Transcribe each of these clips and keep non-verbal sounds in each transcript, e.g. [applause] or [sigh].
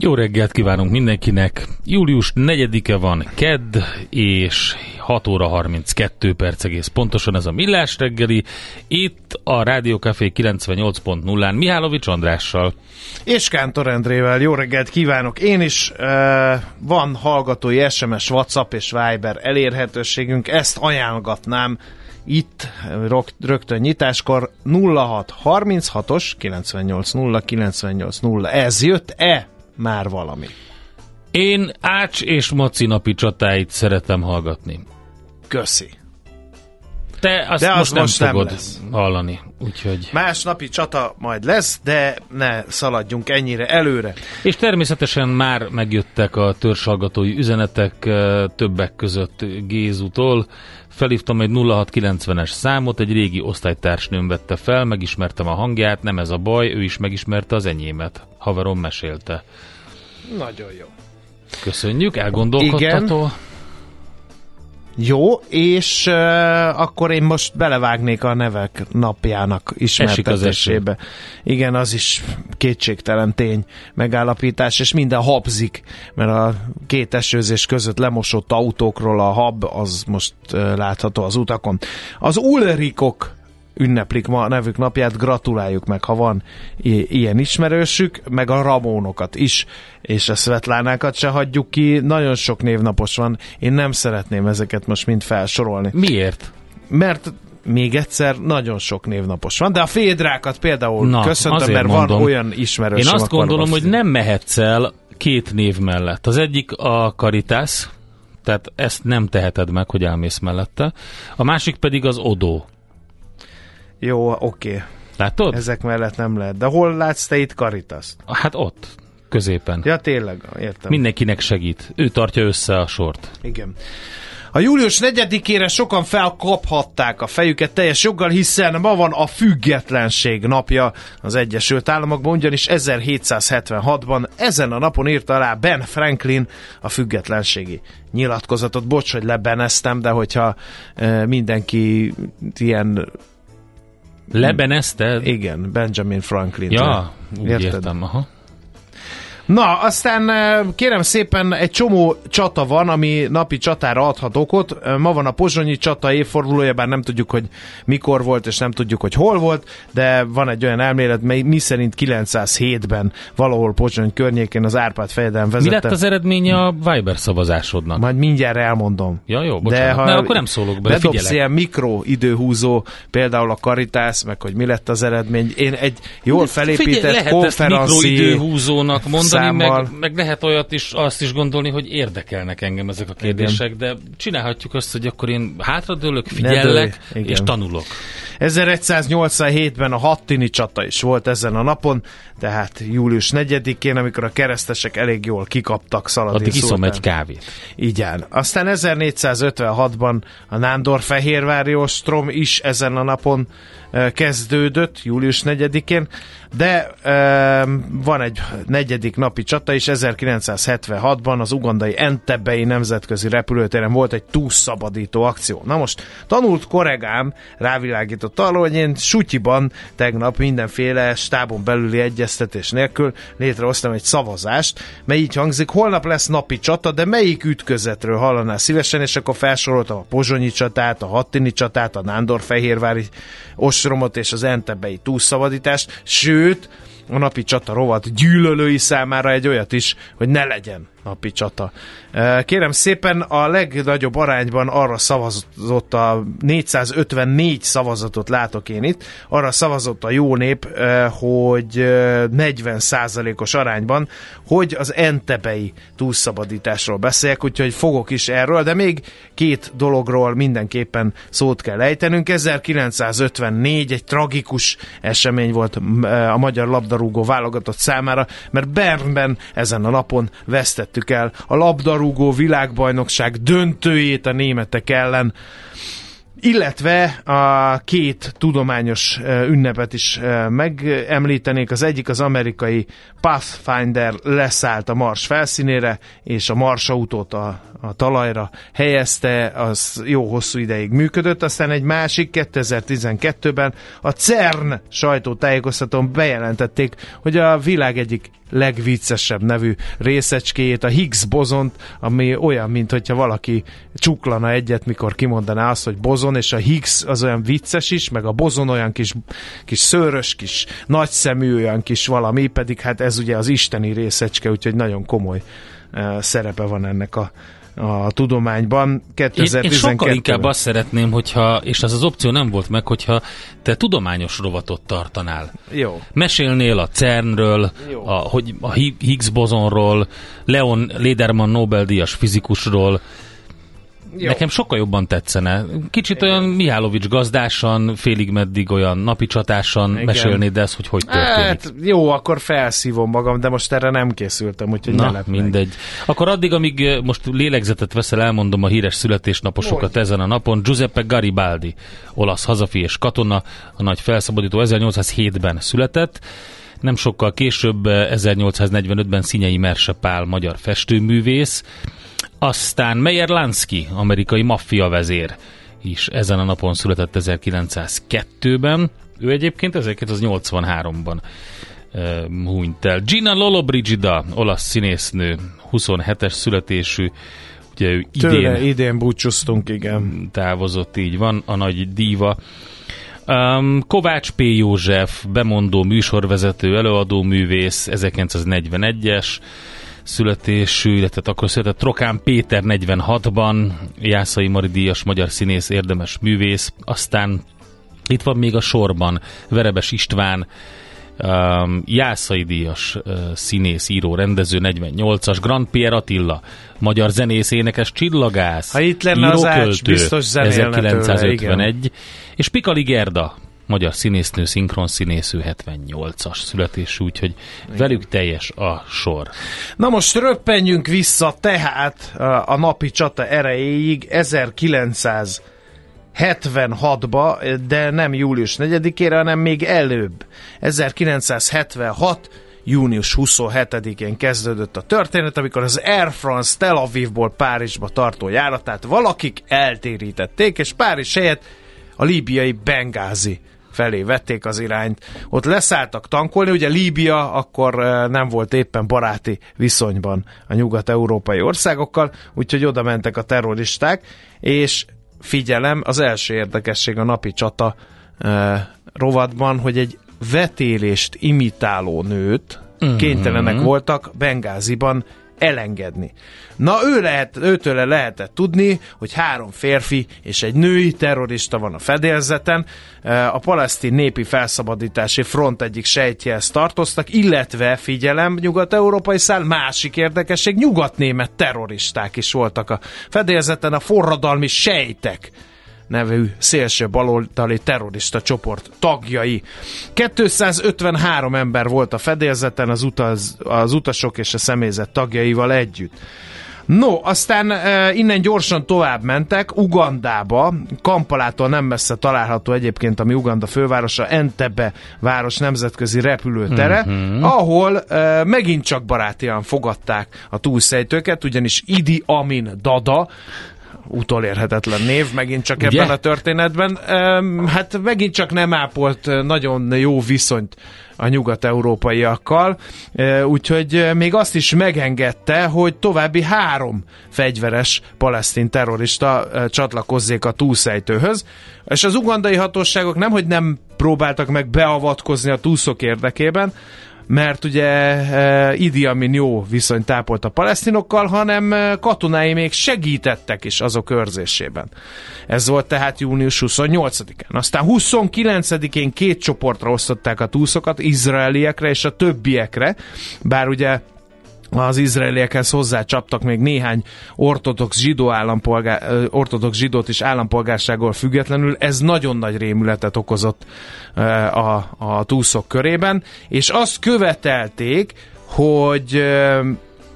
Jó reggelt kívánunk mindenkinek! Július 4-e van kedd, és 6 óra 32 perc egész pontosan ez a Millás reggeli. Itt a Rádió Café 98.0-án Mihálovics Andrással. És Kántor Endrével. Jó reggelt kívánok! Én is uh, van hallgatói SMS, WhatsApp és Viber elérhetőségünk, ezt ajánlgatnám itt rögtön nyitáskor 06 36-os 98 0 98 0. Ez jött-e már valami? Én Ács és Maci napi csatáit szeretem hallgatni. Köszi. Te azt De az most nem most nem fogod lesz. hallani, úgyhogy... Más napi csata majd lesz, de ne szaladjunk ennyire előre. És természetesen már megjöttek a törzshallgatói üzenetek, eh, többek között Gézutól. Felhívtam egy 0690-es számot, egy régi osztálytársnőm vette fel, megismertem a hangját, nem ez a baj, ő is megismerte az enyémet. Haverom mesélte. Nagyon jó. Köszönjük, elgondolkodtató. Igen. Jó, és uh, akkor én most belevágnék a nevek napjának ismertetésébe. Igen, az is kétségtelen tény megállapítás, és minden habzik, mert a két esőzés között lemosott autókról a hab, az most uh, látható az utakon. Az Ulrikok ünneplik ma a nevük napját, gratuláljuk meg, ha van ilyen ismerősük, meg a Ramónokat is, és a Svetlánákat se hagyjuk ki, nagyon sok névnapos van, én nem szeretném ezeket most mind felsorolni, Miért? mert még egyszer nagyon sok névnapos van, de a Fédrákat például Na, köszöntöm, mert mondom. van olyan ismerősöm. Én azt gondolom, hogy nem mehetsz el két név mellett. Az egyik a Caritas, tehát ezt nem teheted meg, hogy elmész mellette. A másik pedig az Odó. Jó, oké. Látod? Ez... Ezek mellett nem lehet. De hol látsz te itt Karitaszt? Hát ott, középen. Ja, tényleg, értem. Mindenkinek segít. Ő tartja össze a sort. Igen. A július 4-ére sokan felkaphatták a fejüket teljes joggal, hiszen ma van a függetlenség napja az Egyesült Államokban, ugyanis 1776-ban ezen a napon írta alá Ben Franklin a függetlenségi nyilatkozatot. Bocs, hogy lebeneztem, de hogyha e, mindenki ilyen, Lebenezted? igen, Benjamin Franklin. Ja, úgy Érted? értem. Aha. Na, aztán kérem szépen egy csomó csata van, ami napi csatára adhat okot. Ma van a pozsonyi csata évfordulója, bár nem tudjuk, hogy mikor volt, és nem tudjuk, hogy hol volt, de van egy olyan elmélet, mely mi szerint 907-ben valahol Pozsony környékén az Árpád fejedelem Mi vezette. lett az eredménye a Viber szavazásodnak? Majd mindjárt elmondom. Ja, jó, bocsánat. De ha akkor nem szólok bedobsz figyelek. ilyen mikro időhúzó, például a Karitász, meg hogy mi lett az eredmény. Én egy jól felépített konferenci mikroidőhúzónak mondani, számmal- meg, meg lehet olyat is, azt is gondolni, hogy érdekelnek engem ezek a kérdések, de csinálhatjuk azt, hogy akkor én hátradőlök, figyellek, dőlj, igen. és tanulok. 1187-ben a Hattini csata is volt ezen a napon, tehát július 4-én, amikor a keresztesek elég jól kikaptak Szaladin Addig iszom egy kávét. Igen. Aztán 1456-ban a Nándor Fehérvári ostrom is ezen a napon kezdődött, július 4-én, de van egy negyedik napi csata is, 1976-ban az ugandai Entebei nemzetközi repülőtéren volt egy túlszabadító akció. Na most tanult koregám rávilágított arról, hogy én Sutyiban tegnap mindenféle stábon belüli egyeztetés nélkül létrehoztam egy szavazást, mely így hangzik, holnap lesz napi csata, de melyik ütközetről hallaná szívesen, és akkor felsoroltam a Pozsonyi csatát, a Hattini csatát, a Nándor-Fehérvári ostromot és az Entebei túlszabadítást, sőt, a napi csata rovat gyűlölői számára egy olyat is, hogy ne legyen napi csata. Kérem szépen, a legnagyobb arányban arra szavazott a 454 szavazatot látok én itt, arra szavazott a jó nép, hogy 40%-os arányban, hogy az entebei túlszabadításról beszéljek, úgyhogy fogok is erről, de még két dologról mindenképpen szót kell ejtenünk. 1954 egy tragikus esemény volt a magyar labdarúgó válogatott számára, mert Bernben ezen a napon vesztett vesztettük el a labdarúgó világbajnokság döntőjét a németek ellen illetve a két tudományos ünnepet is megemlítenék. Az egyik az amerikai Pathfinder leszállt a Mars felszínére, és a Mars autót a, a talajra helyezte, az jó hosszú ideig működött. Aztán egy másik 2012-ben a CERN sajtótájékoztatón bejelentették, hogy a világ egyik legviccesebb nevű részecskéjét, a Higgs bozont, ami olyan, mint hogyha valaki csuklana egyet, mikor kimondaná azt, hogy bozon, és a Higgs az olyan vicces is, meg a bozon olyan kis, kis szőrös, kis nagyszemű, olyan kis valami, pedig hát ez ugye az isteni részecske, úgyhogy nagyon komoly uh, szerepe van ennek a a tudományban 2012 én, én sokkal inkább azt szeretném, hogyha, és az az opció nem volt meg, hogyha te tudományos rovatot tartanál. Jó. Mesélnél a CERN-ről, a, hogy a Higgs bozonról, Leon Lederman Nobel-díjas fizikusról, jó. Nekem sokkal jobban tetszene. Kicsit Igen. olyan Mihálovics gazdásan, félig meddig olyan napi csatásan Igen. mesélnéd ezt, hogy hogy történik. Hát, jó, akkor felszívom magam, de most erre nem készültem, úgyhogy Na, ne mindegy. Akkor addig, amíg eh, most lélegzetet veszel, elmondom a híres születésnaposokat Most. ezen a napon. Giuseppe Garibaldi, olasz hazafi és katona, a nagy felszabadító 1807-ben született. Nem sokkal később, 1845-ben eh, Szinyei Merse Pál, magyar festőművész, aztán Meyer Lansky, amerikai maffia vezér is ezen a napon született 1902-ben. Ő egyébként 1983-ban uh, hunyt el. Gina Lollobrigida, olasz színésznő, 27-es születésű, ugye ő idén, Tőle idén búcsúztunk, igen. Távozott, így van, a nagy díva. Um, Kovács P. József, bemondó műsorvezető, előadó művész, 1941-es, születésű, illetve akkor született Trokán Péter 46-ban, Jászai Mari Díjas magyar színész, érdemes művész, aztán itt van még a sorban Verebes István, um, Jászai Díjas uh, színész, író, rendező 48-as, Grand Pierre Attila, magyar zenész, énekes, csillagász, ha itt lenne író, az ács, biztos 1951, tőle, és Pikali Gerda, magyar színésznő, színésznő 78-as születésű, úgyhogy Igen. velük teljes a sor. Na most röppenjünk vissza tehát a napi csata erejéig 1900 76-ba, de nem július 4-ére, hanem még előbb. 1976 június 27-én kezdődött a történet, amikor az Air France Tel Avivból Párizsba tartó járatát valakik eltérítették, és Párizs helyett a líbiai Bengázi felé vették az irányt. Ott leszálltak tankolni, ugye Líbia akkor nem volt éppen baráti viszonyban a nyugat-európai országokkal, úgyhogy oda mentek a terroristák, és figyelem, az első érdekesség a napi csata e, rovatban, hogy egy vetélést imitáló nőt uh-huh. kénytelenek voltak Bengáziban elengedni. Na ő lehet, őtőle lehetett tudni, hogy három férfi és egy női terrorista van a fedélzeten, e, a palesztin népi felszabadítási front egyik sejtjehez tartoztak, illetve figyelem, nyugat-európai szál, másik érdekesség, nyugatnémet terroristák is voltak a fedélzeten, a forradalmi sejtek nevű szélső baloldali terrorista csoport tagjai. 253 ember volt a fedélzeten az, utaz, az utasok és a személyzet tagjaival együtt. No, aztán e, innen gyorsan tovább mentek Ugandába, Kampalától nem messze található egyébként, ami Uganda fővárosa, Entebbe város nemzetközi repülőtere, uh-huh. ahol e, megint csak barátian fogadták a túlszejtőket, ugyanis Idi Amin Dada, utolérhetetlen név megint csak Ugye? ebben a történetben. Hát megint csak nem ápolt nagyon jó viszonyt a nyugat-európaiakkal, úgyhogy még azt is megengedte, hogy további három fegyveres palesztin terrorista csatlakozzék a túlszejtőhöz, és az ugandai hatóságok nemhogy nem próbáltak meg beavatkozni a túszok érdekében, mert ugye e, Idi Amin jó viszonyt tápolt a palesztinokkal, hanem e, katonái még segítettek is azok őrzésében. Ez volt tehát június 28-án. Aztán 29-én két csoportra osztották a túszokat, izraeliekre és a többiekre, bár ugye az izraeliekhez hozzácsaptak még néhány ortodox zsidó állampolgár, ortodox zsidót is állampolgársággal függetlenül. Ez nagyon nagy rémületet okozott a, a túszok körében, és azt követelték, hogy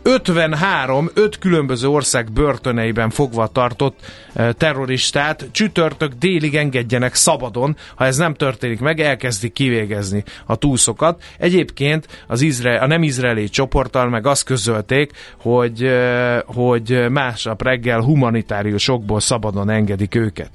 53, 5 különböző ország börtöneiben fogva tartott eh, terroristát csütörtök délig engedjenek szabadon, ha ez nem történik meg, elkezdik kivégezni a túszokat. Egyébként az izrael, a nem izraeli csoporttal meg azt közölték, hogy, eh, hogy másnap reggel humanitáriusokból szabadon engedik őket.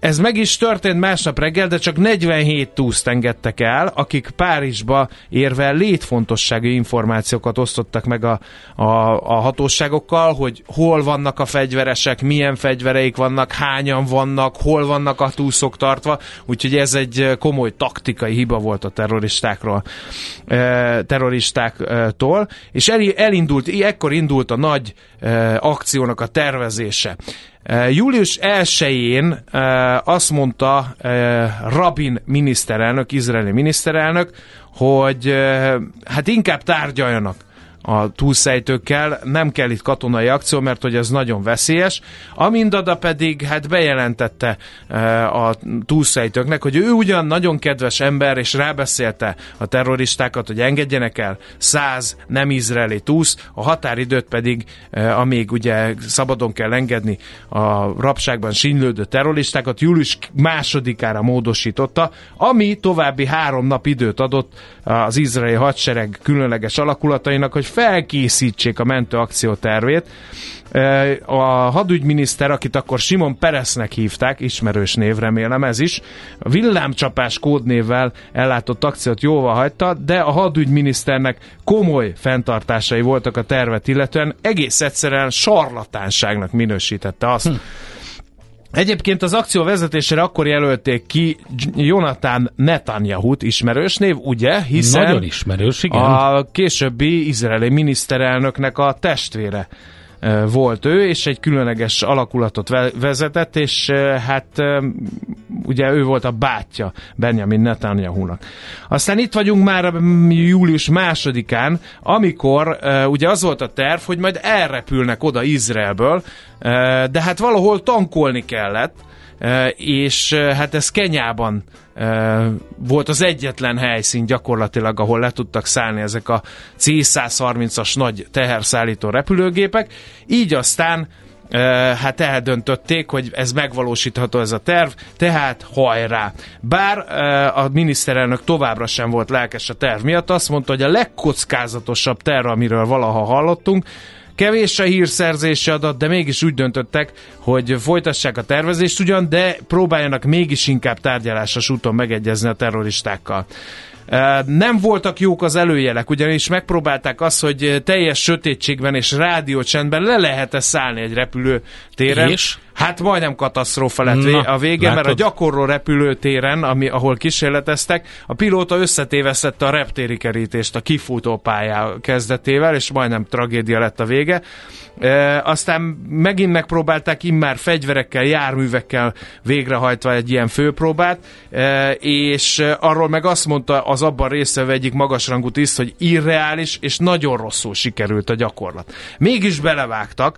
Ez meg is történt másnap reggel, de csak 47 túszt engedtek el, akik Párizsba érve létfontosságú információkat osztottak meg a, a, a hatóságokkal, hogy hol vannak a fegyveresek, milyen fegyvereik vannak, hányan vannak, hol vannak a túszok tartva, úgyhogy ez egy komoly taktikai hiba volt a terroristákról, terroristáktól, és elindult, ekkor indult a nagy akciónak a tervezése. Július 1-én azt mondta Rabin miniszterelnök, izraeli miniszterelnök, hogy hát inkább tárgyaljanak a túlszejtőkkel, nem kell itt katonai akció, mert hogy ez nagyon veszélyes. Amindada pedig hát bejelentette e, a túlszejtőknek, hogy ő ugyan nagyon kedves ember, és rábeszélte a terroristákat, hogy engedjenek el száz nem izraeli túsz, a határidőt pedig, e, amíg ugye szabadon kell engedni a rabságban sinylődő terroristákat, július másodikára módosította, ami további három nap időt adott az izraeli hadsereg különleges alakulatainak, hogy felkészítsék a mentőakció tervét. A hadügyminiszter, akit akkor Simon Peresznek hívták, ismerős név remélem ez is, villámcsapás kódnévvel ellátott akciót jóval hagyta, de a hadügyminiszternek komoly fenntartásai voltak a tervet illetően, egész egyszerűen sarlatánságnak minősítette azt, hm Egyébként az akció vezetésére akkor jelölték ki Jonathan Netanyahu-t, ismerős név, ugye? Hiszen Nagyon ismerős, igen. A későbbi izraeli miniszterelnöknek a testvére volt ő, és egy különleges alakulatot vezetett, és hát ugye ő volt a bátyja Benjamin Netanyahu-nak. Aztán itt vagyunk már július másodikán, amikor ugye az volt a terv, hogy majd elrepülnek oda Izraelből, de hát valahol tankolni kellett, és hát ez Kenyában volt az egyetlen helyszín gyakorlatilag, ahol le tudtak szállni ezek a C-130-as nagy teherszállító repülőgépek, így aztán hát eldöntötték, hogy ez megvalósítható ez a terv, tehát hajrá. Bár a miniszterelnök továbbra sem volt lelkes a terv miatt, azt mondta, hogy a legkockázatosabb terv, amiről valaha hallottunk, Kevés a hírszerzési adat, de mégis úgy döntöttek, hogy folytassák a tervezést ugyan, de próbáljanak mégis inkább tárgyalásos úton megegyezni a terroristákkal. Nem voltak jók az előjelek, ugyanis megpróbálták azt, hogy teljes sötétségben és rádiócsendben le lehet-e szállni egy repülőtéren. És? Hát majdnem katasztrófa lett Na, a vége, látod? mert a gyakorló repülőtéren, ami, ahol kísérleteztek, a pilóta összetévesztette a reptéri kerítést a kifutó pályá kezdetével, és majdnem tragédia lett a vége. E, aztán megint megpróbálták immár fegyverekkel, járművekkel végrehajtva egy ilyen főpróbát, e, és arról meg azt mondta az abban résztvevő egyik magasrangú tiszt, hogy irreális és nagyon rosszul sikerült a gyakorlat. Mégis belevágtak.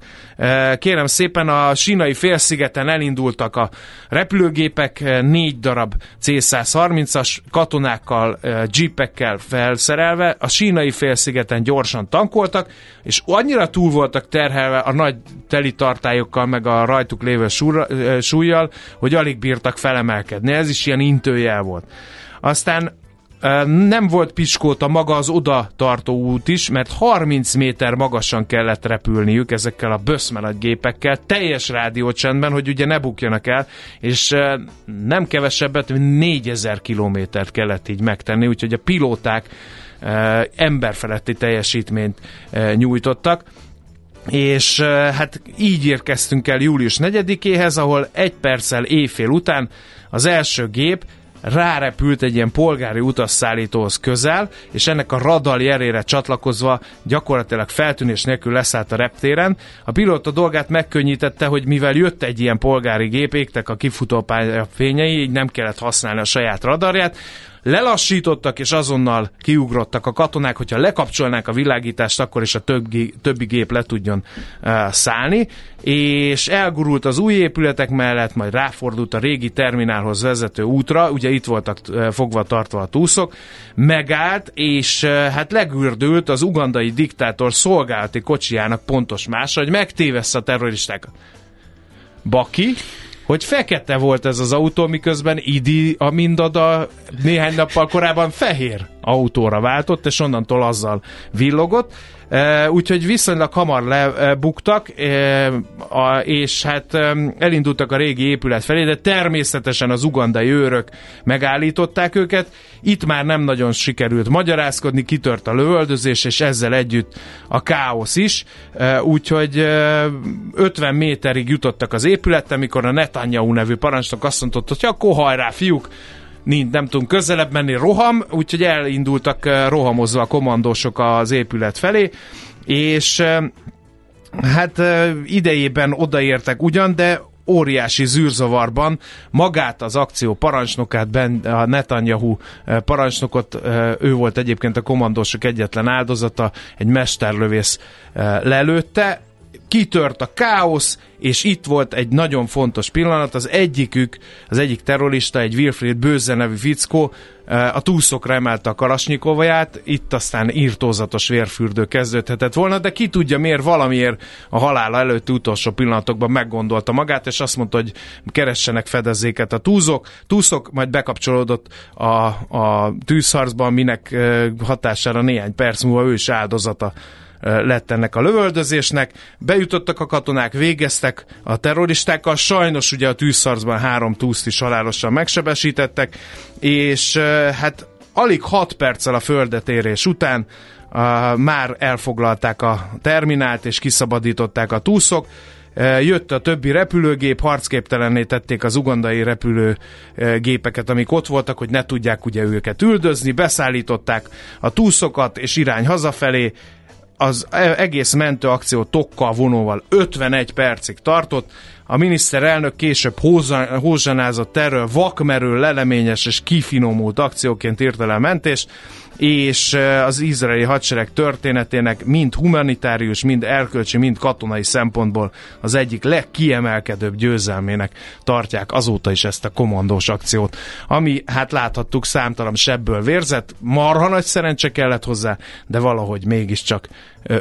Kérem szépen, a sínai félszigeten elindultak a repülőgépek, négy darab C-130-as katonákkal, jeepekkel felszerelve, a sínai félszigeten gyorsan tankoltak, és annyira túl voltak terhelve a nagy telitartályokkal, meg a rajtuk lévő súlyjal, hogy alig bírtak felemelkedni. Ez is ilyen intőjel volt. Aztán nem volt piskóta maga az oda tartó út is, mert 30 méter magasan kellett repülniük ezekkel a böszmelat gépekkel, teljes rádiócsendben, hogy ugye ne bukjanak el, és nem kevesebbet, mint 4000 kilométert kellett így megtenni, úgyhogy a pilóták emberfeletti teljesítményt nyújtottak. És hát így érkeztünk el július 4-éhez, ahol egy perccel éjfél után az első gép rárepült egy ilyen polgári utasszállítóhoz közel, és ennek a radal jerére csatlakozva gyakorlatilag feltűnés nélkül leszállt a reptéren. A pilóta dolgát megkönnyítette, hogy mivel jött egy ilyen polgári gép, égtek a kifutópálya fényei, így nem kellett használni a saját radarját, lelassítottak, és azonnal kiugrottak a katonák, hogyha lekapcsolnák a világítást, akkor is a többi, többi gép le tudjon uh, szállni, és elgurult az új épületek mellett, majd ráfordult a régi terminálhoz vezető útra, ugye itt voltak uh, fogva tartva a túszok, megállt, és uh, hát legürdült az ugandai diktátor szolgálati kocsijának pontos más, hogy megtévessze a terroristákat. Baki, hogy fekete volt ez az autó, miközben Idi a mindada néhány nappal korábban fehér autóra váltott, és onnantól azzal villogott. Úgyhogy viszonylag hamar lebuktak, és hát elindultak a régi épület felé, de természetesen az ugandai őrök megállították őket. Itt már nem nagyon sikerült magyarázkodni, kitört a lövöldözés, és ezzel együtt a káosz is. Úgyhogy 50 méterig jutottak az épülettel, mikor a Netanyahu nevű parancsnok azt mondta, hogy akkor hajrá, fiúk, nem tudunk közelebb menni, roham, úgyhogy elindultak eh, rohamozva a kommandósok az épület felé, és eh, hát eh, idejében odaértek ugyan, de óriási zűrzavarban magát az akció parancsnokát, ben, a Netanyahu parancsnokot, ő volt egyébként a kommandósok egyetlen áldozata, egy mesterlövész lelőtte, kitört a káosz, és itt volt egy nagyon fontos pillanat, az egyikük, az egyik terrorista, egy Wilfried Bőze nevű fickó, a túlszokra emelte a kalasnyikovaját, itt aztán írtózatos vérfürdő kezdődhetett volna, de ki tudja miért valamiért a halála előtti utolsó pillanatokban meggondolta magát, és azt mondta, hogy keressenek fedezéket a túzok. Túszok majd bekapcsolódott a, a tűzharcban, minek hatására néhány perc múlva ő is áldozata lett ennek a lövöldözésnek. Bejutottak a katonák, végeztek a terroristákkal, sajnos ugye a tűzszarcban három túszt is halálosan megsebesítettek, és hát alig 6 perccel a földetérés után uh, már elfoglalták a terminált és kiszabadították a túszok. Jött a többi repülőgép, harcképtelenné tették az ugandai repülőgépeket, amik ott voltak, hogy ne tudják ugye őket üldözni, beszállították a túszokat, és irány hazafelé, az e- egész mentőakció tokkal vonóval 51 percig tartott, a miniszterelnök később hózsanázott erről vakmerő, leleményes és kifinomult akcióként írta le a mentést, és az izraeli hadsereg történetének mind humanitárius, mind erkölcsi, mind katonai szempontból az egyik legkiemelkedőbb győzelmének tartják azóta is ezt a komandós akciót, ami hát láthattuk számtalan sebből vérzett, marha nagy szerencse kellett hozzá, de valahogy mégiscsak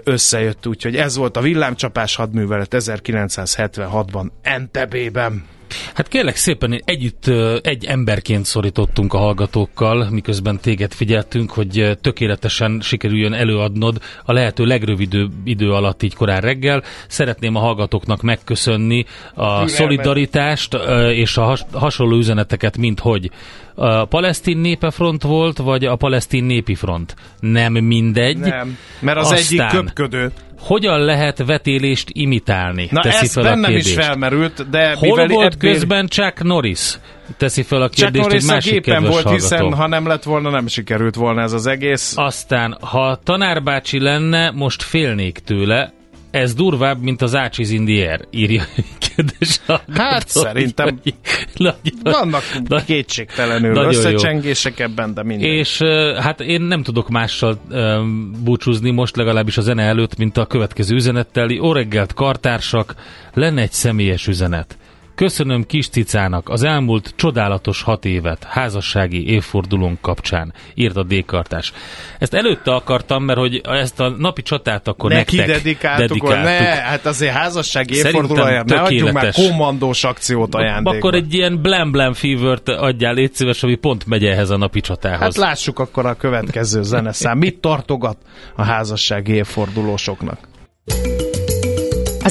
összejött, úgyhogy ez volt a villámcsapás hadművelet 1976-ban Entebében. Hát kérlek szépen, együtt egy emberként szorítottunk a hallgatókkal, miközben téged figyeltünk, hogy tökéletesen sikerüljön előadnod a lehető legrövidebb idő alatt így korán reggel. Szeretném a hallgatóknak megköszönni a szolidaritást és a has- hasonló üzeneteket, mint hogy a palesztin népe front volt, vagy a palesztin népi front? Nem mindegy. Nem, mert az Aztán, egyik köpködő hogyan lehet vetélést imitálni? Na teszi ez fel bennem a is felmerült, de Hol mivel volt ebből... közben Chuck Norris? Teszi fel a kérdést, Chuck Norris egy másik a volt, hallgató. hiszen ha nem lett volna, nem sikerült volna ez az egész. Aztán, ha tanárbácsi lenne, most félnék tőle, Ez durvább, mint az Ácsiz Indier, írja kérdés. Hát szerintem nagy, vannak nagy, kétségtelenül nagyon összecsengések jó. ebben, de minden. És hát én nem tudok mással um, búcsúzni most legalábbis a zene előtt, mint a következő üzenettel. Ó reggelt, kartársak, lenne egy személyes üzenet. Köszönöm kis cicának az elmúlt csodálatos hat évet házassági évfordulónk kapcsán, írt a Dékartás. Ezt előtte akartam, mert hogy ezt a napi csatát akkor Neki nektek dedikáltuk. dedikáltuk. Ne, hát azért házassági évfordulóját ne adjunk már kommandós akciót ajándékba. Akkor egy ilyen blam fever adjál, légy szíves, ami pont megy ehhez a napi csatához. Hát lássuk akkor a következő zeneszám. Mit tartogat a házassági évfordulósoknak?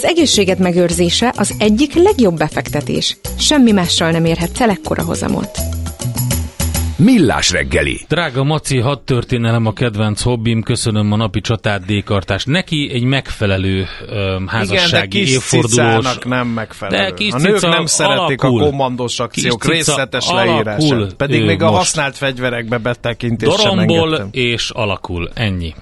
Az egészséged megőrzése az egyik legjobb befektetés. Semmi mással nem érhet el ekkora hozamot. Millás reggeli. Drága Maci, hadd történelem a kedvenc hobbim, köszönöm a napi csatát dékartást. Neki egy megfelelő um, házassági Igen, de évfordulós. nem megfelelő. De kis a nők nem szeretik alakul. a kommandós akciók részletes leírását. Pedig még a használt fegyverekbe betekintés Doromból és alakul, ennyi.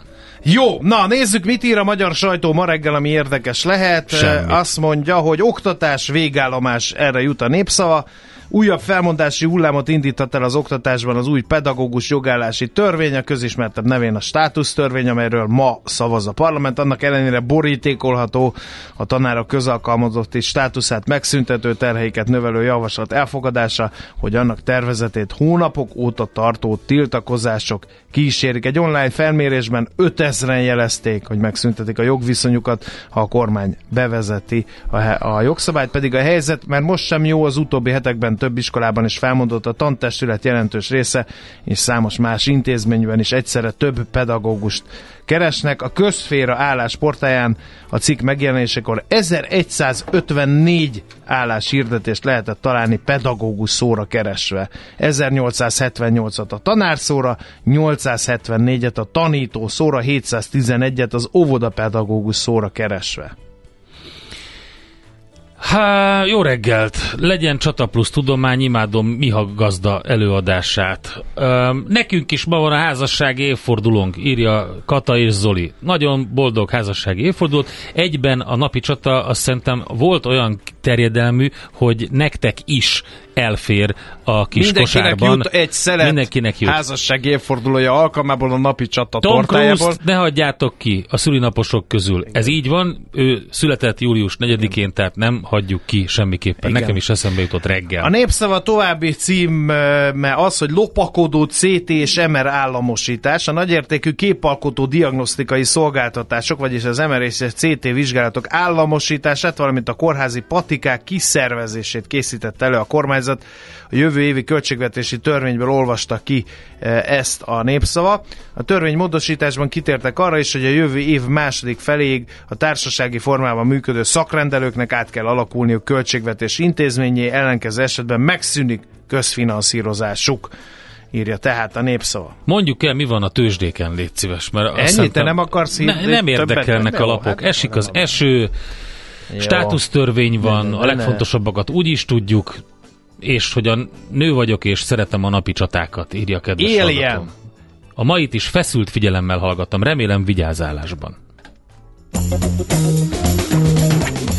Jó, na nézzük, mit ír a magyar sajtó ma reggel, ami érdekes lehet. Semmi. Azt mondja, hogy oktatás, végállomás, erre jut a népszava. Újabb felmondási hullámot indított el az oktatásban az új pedagógus jogállási törvény, a közismertebb nevén a státusztörvény, amelyről ma szavaz a parlament. Annak ellenére borítékolható a tanárok közalkalmazotti státuszát megszüntető terheiket növelő javaslat elfogadása, hogy annak tervezetét hónapok óta tartó tiltakozások kísérik. Egy online felmérésben 5000-en jelezték, hogy megszüntetik a jogviszonyukat, ha a kormány bevezeti a, a jogszabályt, pedig a helyzet, mert most sem jó az utóbbi hetekben több iskolában is felmondott a tantestület jelentős része, és számos más intézményben is egyszerre több pedagógust keresnek. A közféra állás portáján a cikk megjelenésekor 1154 állás hirdetést lehetett találni pedagógus szóra keresve. 1878-at a tanár szóra, 874-et a tanító szóra, 711-et az óvodapedagógus szóra keresve. Há, jó reggelt! Legyen Csata Plusz Tudomány, imádom Miha Gazda előadását. Üm, nekünk is ma van a házassági évfordulónk, írja Kata és Zoli. Nagyon boldog házassági évfordulót. Egyben a napi csata azt szerintem volt olyan terjedelmű, hogy nektek is elfér a kis Mindenkinek kosárban. jut egy szelet Mindenkinek jut. házasság évfordulója alkalmából a napi csata Tom tortájából. ne hagyjátok ki a szülinaposok közül. Igen. Ez így van, ő született július 4-én, tehát nem hagyjuk ki semmiképpen. Igen. Nekem is eszembe jutott reggel. A népszava további címe az, hogy lopakodó CT és MR államosítás, a nagyértékű képalkotó diagnosztikai szolgáltatások, vagyis az MR és CT vizsgálatok államosítását, valamint a kórházi patikák kiszervezését készített elő a kormányzat kormányzat a jövő évi költségvetési törvényből olvasta ki e, ezt a népszava. A törvény módosításban kitértek arra is, hogy a jövő év második feléig a társasági formában működő szakrendelőknek át kell alakulni a költségvetési intézményé, ellenkező esetben megszűnik közfinanszírozásuk írja tehát a népszava. Mondjuk el, mi van a tőzsdéken, légy szíves. Mert Ennyi, te nem akarsz ne, Nem érdekelnek a lapok. Hát Esik az eső, státusztörvény van, a legfontosabbakat úgy is tudjuk, és hogy a nő vagyok, és szeretem a napi csatákat, írja a kedves Éljen! A mait is feszült figyelemmel hallgattam, remélem vigyázálásban.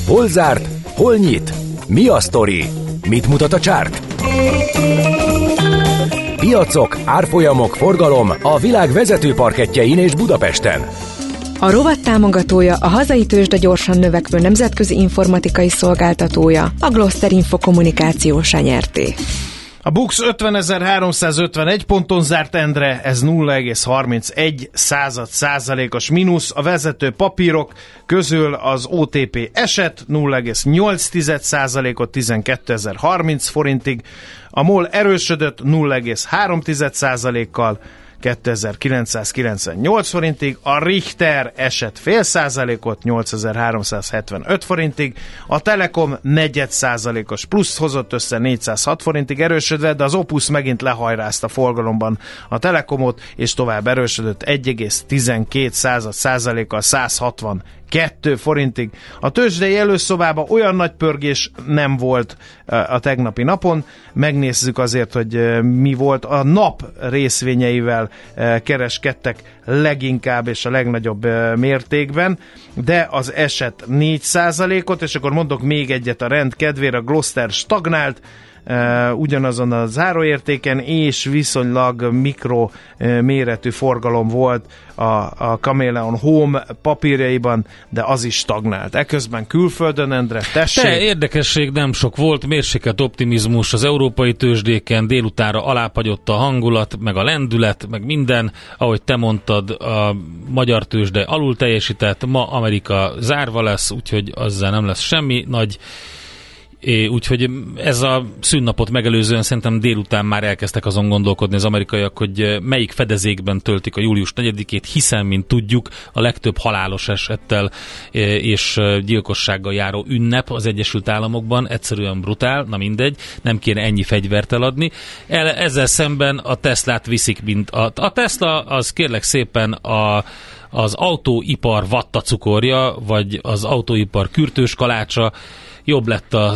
Hol zárt? Hol nyit? Mi a sztori? Mit mutat a csárt? Piacok, árfolyamok, forgalom a világ vezető parketjein és Budapesten. A rovat támogatója a hazai tőzsde gyorsan növekvő nemzetközi informatikai szolgáltatója, a Gloster Info kommunikáció nyerté. A Bux 50.351 ponton zárt Endre, ez 0,31 század százalékos mínusz. A vezető papírok közül az OTP eset 0,8 százalékot 12.030 forintig, a MOL erősödött 0,3 százalékkal 2998 forintig, a Richter esett fél százalékot 8375 forintig, a Telekom negyed százalékos plusz hozott össze 406 forintig erősödve, de az Opus megint lehajrázta forgalomban a Telekomot, és tovább erősödött 1,12 század százalékkal 160 2 forintig. A tőzsdei előszobában olyan nagy pörgés nem volt a tegnapi napon. Megnézzük azért, hogy mi volt. A nap részvényeivel kereskedtek leginkább és a legnagyobb mértékben, de az eset 4%-ot, és akkor mondok még egyet a rend kedvére, a Gloster stagnált, ugyanazon a záróértéken, és viszonylag mikro méretű forgalom volt a, a Chameleon Home papírjaiban, de az is stagnált. Eközben külföldön, Endre, tessék! Te, érdekesség nem sok volt, mérsékelt optimizmus az európai tőzsdéken, délutára alápagyott a hangulat, meg a lendület, meg minden, ahogy te mondtad, a magyar tőzsde alul teljesített, ma Amerika zárva lesz, úgyhogy azzal nem lesz semmi nagy É, úgyhogy ez a szünnapot megelőzően szerintem délután már elkezdtek azon gondolkodni az amerikaiak, hogy melyik fedezékben töltik a július 4-ét, hiszen, mint tudjuk, a legtöbb halálos esettel és gyilkossággal járó ünnep az Egyesült Államokban egyszerűen brutál, na mindegy, nem kéne ennyi fegyvert eladni. El, ezzel szemben a Teslát viszik, mint a, a Tesla az kérlek szépen a az autóipar vattacukorja, vagy az autóipar kürtős kalácsa, jobb lett a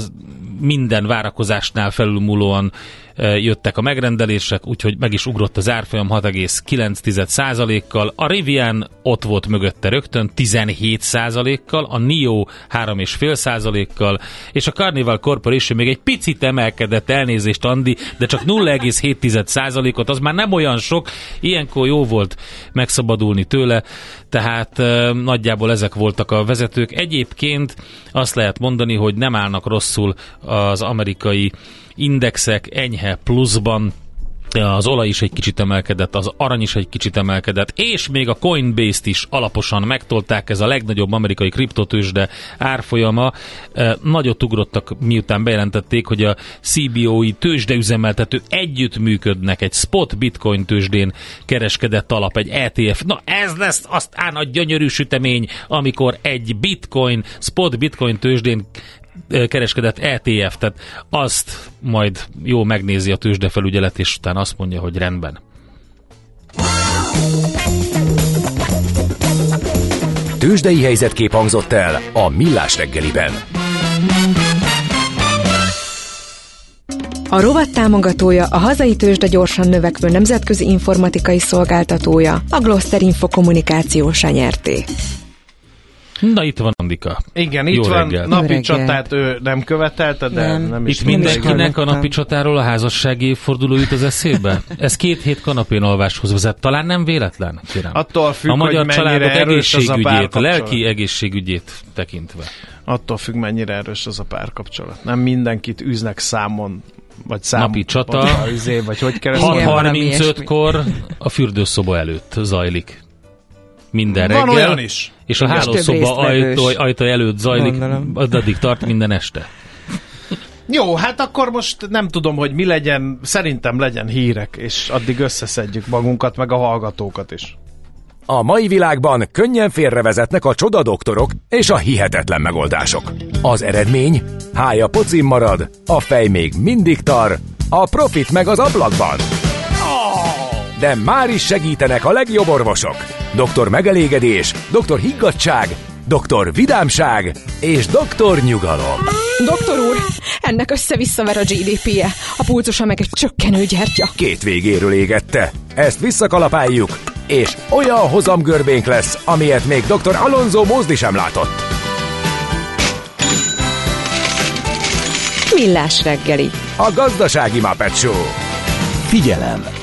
minden várakozásnál felülmúlóan jöttek a megrendelések, úgyhogy meg is ugrott az árfolyam 6,9%-kal. A Rivian ott volt mögötte rögtön 17%-kal, a NIO 3,5%-kal, és a Carnival Corporation még egy picit emelkedett elnézést, Andi, de csak 0,7%-ot, az már nem olyan sok, ilyenkor jó volt megszabadulni tőle, tehát nagyjából ezek voltak a vezetők. Egyébként azt lehet mondani, hogy nem állnak rosszul az amerikai indexek enyhe pluszban, az olaj is egy kicsit emelkedett, az arany is egy kicsit emelkedett, és még a Coinbase-t is alaposan megtolták, ez a legnagyobb amerikai kriptotősde árfolyama. E, nagyot ugrottak, miután bejelentették, hogy a CBOI tőzsdeüzemeltető együttműködnek egy spot bitcoin tőzsdén kereskedett alap, egy ETF. Na ez lesz aztán a gyönyörű sütemény, amikor egy bitcoin, spot bitcoin tőzsdén kereskedett ETF, tehát azt majd jó megnézi a tőzsdefelügyelet, és utána azt mondja, hogy rendben. Tőzsdei helyzetkép hangzott el a Millás reggeliben. A rovat támogatója a hazai tőzsde gyorsan növekvő nemzetközi informatikai szolgáltatója, a Gloster Info kommunikációs nyerté. Na itt van Andika. Igen, itt Jó van reggelt. napi csatát ő nem követelte, de nem, nem is Itt mindenkinek a napi csatáról a házassági évforduló jut az eszébe? Ez két hét kanapén alváshoz vezet. Talán nem véletlen? Kérem. Attól függ, a magyar hogy családok egészségügyét, a lelki egészségügyét tekintve. Attól függ, mennyire erős az a párkapcsolat. Nem mindenkit űznek számon vagy szám, napi csata, [laughs] vagy, izé, vagy hogy 6.35-kor a fürdőszoba előtt zajlik minden Van reggel. olyan is. És a hálószoba ajtó, ajtó előtt zajlik, addig tart minden este. [laughs] Jó, hát akkor most nem tudom, hogy mi legyen, szerintem legyen hírek, és addig összeszedjük magunkat, meg a hallgatókat is. A mai világban könnyen félrevezetnek a csodadoktorok és a hihetetlen megoldások. Az eredmény? Hája pocim marad, a fej még mindig tar, a profit meg az ablakban de már is segítenek a legjobb orvosok. Doktor megelégedés, doktor higgadság, doktor vidámság és doktor nyugalom. Doktor úr, ennek össze-visszaver a GDP-je, a pulcosa meg egy csökkenő gyertya. Két végéről égette. Ezt visszakalapáljuk, és olyan hozamgörbénk lesz, amilyet még dr. Alonso Mózdi sem látott. Millás reggeli. A gazdasági Muppet Show. Figyelem!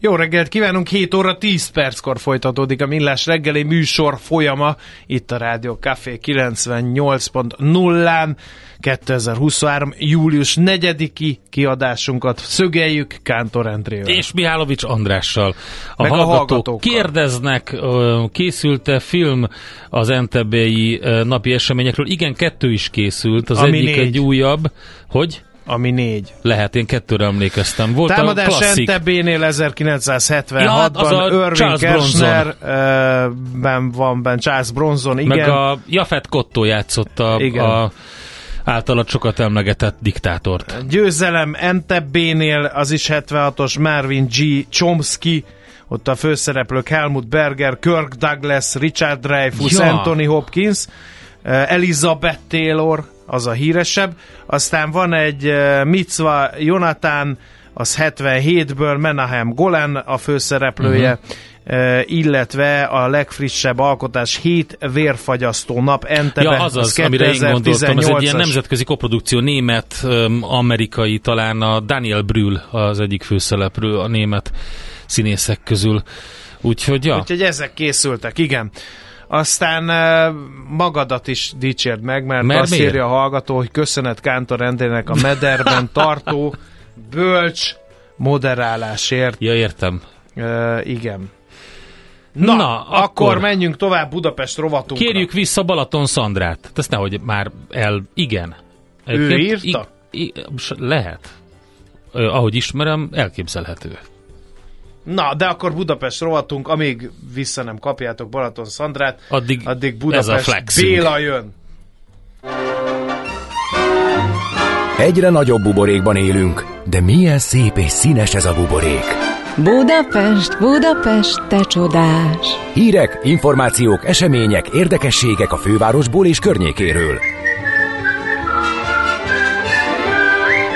Jó reggelt kívánunk, 7 óra 10 perckor folytatódik a Millás reggeli műsor folyama itt a Rádió Café 98.0-án. 2023. július 4-i kiadásunkat szögeljük Kántor Endrével. És Mihálovics Andrással. A Meg hallgatók a kérdeznek, készült-e film az NTB-i napi eseményekről? Igen, kettő is készült. Az Ami egyik négy. egy újabb. Hogy? Ami négy. Lehet, én kettőre emlékeztem. Volt Támadás a klasszik. Entebbe-nél 1976-ban Ja, hát az a Irving Charles Kershner uh, ben van ben Charles Bronson, igen. Meg a Jafet Kotto játszotta Igen. a általad sokat emlegetett diktátort. Győzelem Entebbe-nél az is 76-os Marvin G. Chomsky, ott a főszereplők Helmut Berger, Kirk Douglas, Richard Dreyfuss, Ja. Anthony Hopkins, Elizabeth Taylor, az a híresebb. Aztán van egy eh, Mitzva Jonathan, az 77-ből Menahem Golan a főszereplője, uh-huh. illetve a legfrissebb alkotás 7 vérfagyasztó nap Entebbe. Ja, azaz, az amire én gondoltam, ez egy ilyen 2018-as. nemzetközi koprodukció, német, amerikai, talán a Daniel Brühl az egyik főszereplő a német színészek közül. Úgyhogy, ja, Úgyhogy ezek készültek, igen. Aztán magadat is dicsérd meg, mert, Mert azt miért? írja a hallgató, hogy köszönet Kántor Endrének a mederben [laughs] tartó bölcs moderálásért. ja értem. Uh, igen. Na, Na, akkor, akkor menjünk tovább Budapest rovatunkra. Kérjük vissza Balaton Szandrát. Ezt nehogy már el... Igen. Ő Egyébként írta? I, I, lehet. Ö, ahogy ismerem, elképzelhető. Na, de akkor Budapest rovatunk, amíg vissza nem kapjátok Balaton Szandrát, Addig, addig ez a Budapest. Béla jön. Egyre nagyobb buborékban élünk, de milyen szép és színes ez a buborék. Budapest, Budapest, te csodás! Hírek, információk, események, érdekességek a fővárosból és környékéről.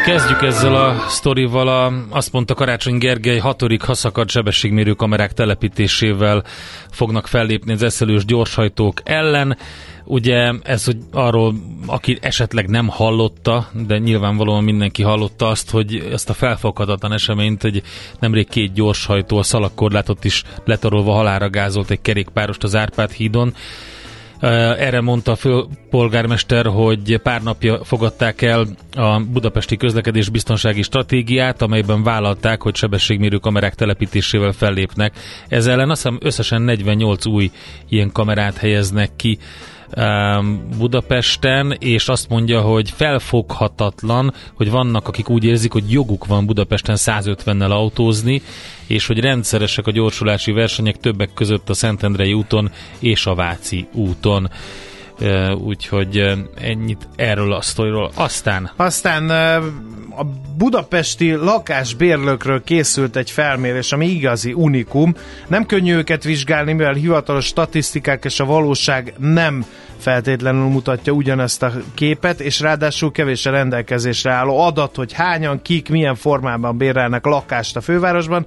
Kezdjük ezzel a sztorival. A, azt mondta Karácsony Gergely, hatodik haszakadt sebességmérő kamerák telepítésével fognak fellépni az eszelős gyorshajtók ellen. Ugye ez, hogy arról, aki esetleg nem hallotta, de nyilvánvalóan mindenki hallotta azt, hogy ezt a felfoghatatlan eseményt, hogy nemrég két gyorshajtó a szalagkorlátot is letarolva halára gázolt egy kerékpárost az Árpád hídon. Erre mondta a főpolgármester, hogy pár napja fogadták el a budapesti közlekedés biztonsági stratégiát, amelyben vállalták, hogy sebességmérő kamerák telepítésével fellépnek. Ez ellen azt hiszem összesen 48 új ilyen kamerát helyeznek ki Budapesten, és azt mondja, hogy felfoghatatlan, hogy vannak, akik úgy érzik, hogy joguk van Budapesten 150-nel autózni, és hogy rendszeresek a gyorsulási versenyek többek között a Szentendrei úton és a Váci úton. Úgyhogy ennyit erről a sztoriról. Aztán Aztán a budapesti lakásbérlőkről készült egy felmérés, ami igazi unikum. Nem könnyű őket vizsgálni, mivel hivatalos statisztikák és a valóság nem feltétlenül mutatja ugyanezt a képet, és ráadásul kevés rendelkezésre álló adat, hogy hányan, kik, milyen formában bérelnek lakást a fővárosban.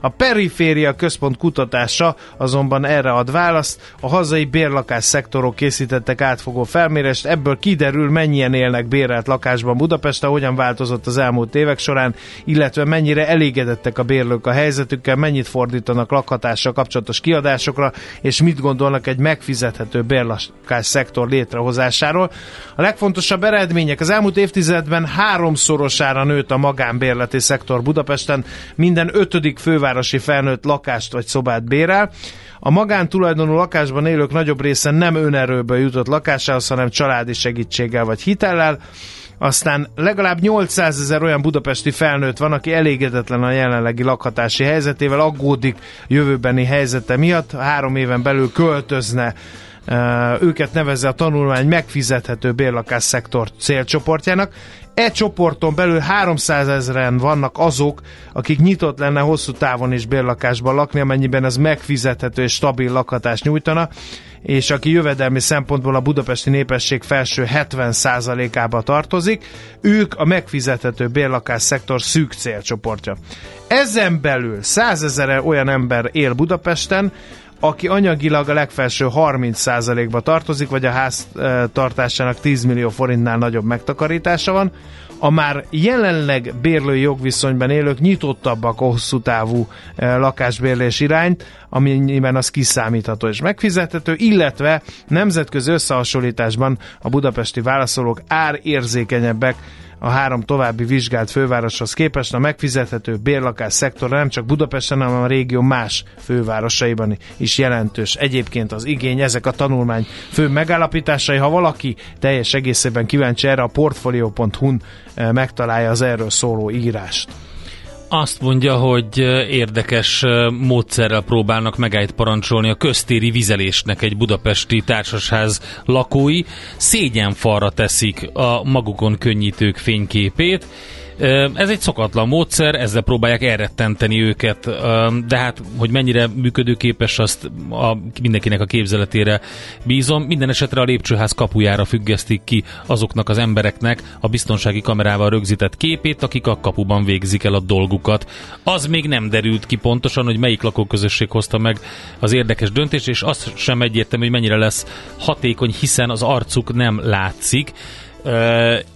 A periféria központ kutatása azonban erre ad választ. A hazai bérlakás szektorok készítettek átfogó felmérést, ebből kiderül, mennyien élnek bérelt lakásban Budapesten, hogyan változott az elmúlt évek során, illetve mennyire elégedettek a bérlők a helyzetükkel, mennyit fordítanak lakhatással kapcsolatos kiadásokra, és mit gondolnak egy megfizethető bérlakás szektor létrehozásáról. A legfontosabb eredmények az elmúlt évtizedben háromszorosára nőtt a magánbérleti szektor Budapesten, minden ötödik fővárosi felnőtt lakást vagy szobát bérel. A magántulajdonú lakásban élők nagyobb része nem önerőből jutott lakásához, hanem családi segítséggel vagy hitellel. Aztán legalább 800 ezer olyan budapesti felnőtt van, aki elégedetlen a jelenlegi lakhatási helyzetével, aggódik jövőbeni helyzete miatt, három éven belül költözne őket nevezze a tanulmány megfizethető bérlakás szektor célcsoportjának. E csoporton belül 300 ezeren vannak azok, akik nyitott lenne hosszú távon is bérlakásban lakni, amennyiben ez megfizethető és stabil lakhatást nyújtana, és aki jövedelmi szempontból a budapesti népesség felső 70%-ába tartozik, ők a megfizethető bérlakás szektor szűk célcsoportja. Ezen belül 100 ezer olyan ember él Budapesten, aki anyagilag a legfelső 30%-ba tartozik, vagy a háztartásának 10 millió forintnál nagyobb megtakarítása van. A már jelenleg bérlői jogviszonyban élők nyitottabbak a hosszú távú eh, lakásbérlés irányt, amennyiben az kiszámítható és megfizethető, illetve nemzetközi összehasonlításban a budapesti válaszolók árérzékenyebbek a három további vizsgált fővároshoz képest a megfizethető bérlakás szektor nem csak Budapesten, hanem a régió más fővárosaiban is jelentős. Egyébként az igény, ezek a tanulmány fő megállapításai, ha valaki teljes egészében kíváncsi erre, a portfolio.hu-n eh, megtalálja az erről szóló írást. Azt mondja, hogy érdekes módszerrel próbálnak megállt parancsolni a köztéri vizelésnek egy budapesti társasház lakói. Szégyenfalra teszik a magukon könnyítők fényképét, ez egy szokatlan módszer, ezzel próbálják elrettenteni őket, de hát, hogy mennyire működőképes, azt a, mindenkinek a képzeletére bízom. Minden esetre a lépcsőház kapujára függesztik ki azoknak az embereknek a biztonsági kamerával rögzített képét, akik a kapuban végzik el a dolgukat. Az még nem derült ki pontosan, hogy melyik lakóközösség hozta meg az érdekes döntést, és az sem egyértelmű, hogy mennyire lesz hatékony, hiszen az arcuk nem látszik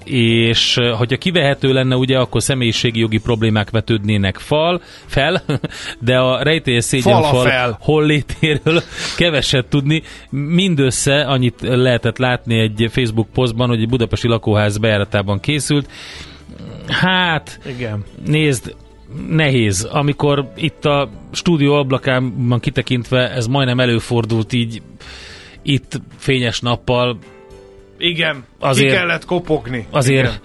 és hogyha kivehető lenne, ugye, akkor személyiségi jogi problémák vetődnének fal, fel, [laughs] de a rejtélyes szégyenfal hollétéről [laughs] keveset tudni. Mindössze annyit lehetett látni egy Facebook posztban, hogy egy budapesti lakóház bejáratában készült. Hát, Igen. nézd, nehéz. Amikor itt a stúdió ablakában kitekintve ez majdnem előfordult így itt fényes nappal, igen, azért, ki kellett kopogni. Azért, Igen.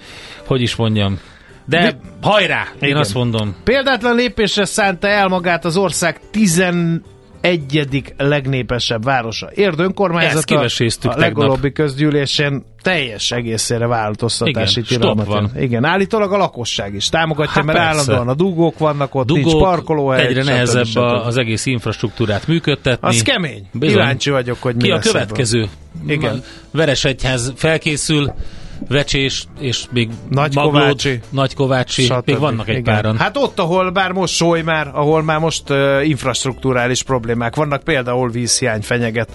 hogy is mondjam, de, de hajrá, én Igen. azt mondom. Példátlan lépésre szánta el magát az ország 11. legnépesebb városa. Érd önkormányzata a legolobbi közgyűlésén teljes egészére változtatási Igen, tilalmat. Van. Igen, állítólag a lakosság is támogatja, hát mert persze. állandóan a dugók vannak ott, dugók, nincs parkolóhely. Egyre nehezebb stb. az egész infrastruktúrát működtetni. Az kemény. Bizony. Kíváncsi vagyok, hogy mi Ki a következő? Ebből. Igen. Veresegyház felkészül, Vecsés, és még Nagy Maglód, Kovácsi, Nagy Kovácsi, stb. még vannak egy Igen. páran. Hát ott, ahol bár most sóly már, ahol már most uh, infrastruktúrális problémák vannak, például vízhiány fenyeget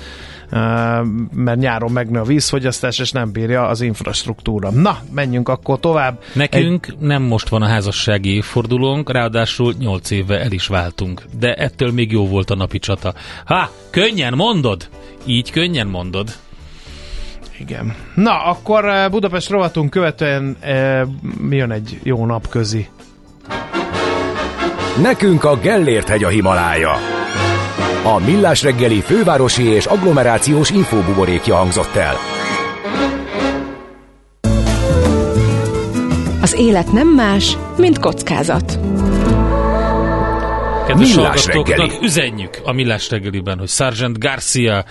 mert nyáron megnő a vízfogyasztás, és nem bírja az infrastruktúra. Na, menjünk akkor tovább. Nekünk Egy... nem most van a házassági évfordulónk, ráadásul 8 éve el is váltunk, de ettől még jó volt a napi csata. Ha, könnyen mondod? Így könnyen mondod. Igen. Na, akkor Budapest rovatunk követően e, mi jön egy jó napközi? Nekünk a Gellért hegy a Himalája. A Millás reggeli fővárosi és agglomerációs infóbuborékja hangzott el. Az élet nem más, mint kockázat. Kedves Millás reggeli. üzenjük a Millás reggeliben, hogy Sargent Garcia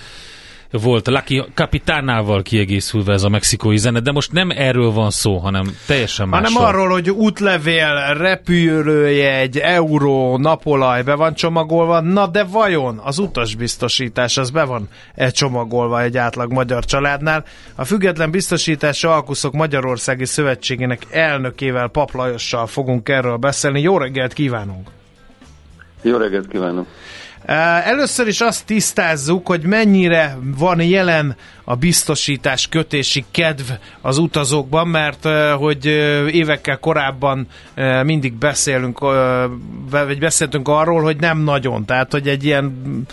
volt Lucky Kapitánával kiegészülve ez a mexikói zene, de most nem erről van szó, hanem teljesen más. Hanem arról, hogy útlevél, repülőjegy, euró, napolaj be van csomagolva, na de vajon az utasbiztosítás az be van e csomagolva egy átlag magyar családnál? A Független Biztosítási Alkuszok Magyarországi Szövetségének elnökével Pap Lajossal fogunk erről beszélni. Jó reggelt kívánunk! Jó reggelt kívánok! Először is azt tisztázzuk, hogy mennyire van jelen a biztosítás kötési kedv az utazókban, mert hogy évekkel korábban mindig beszélünk, vagy beszéltünk arról, hogy nem nagyon, tehát hogy egy ilyen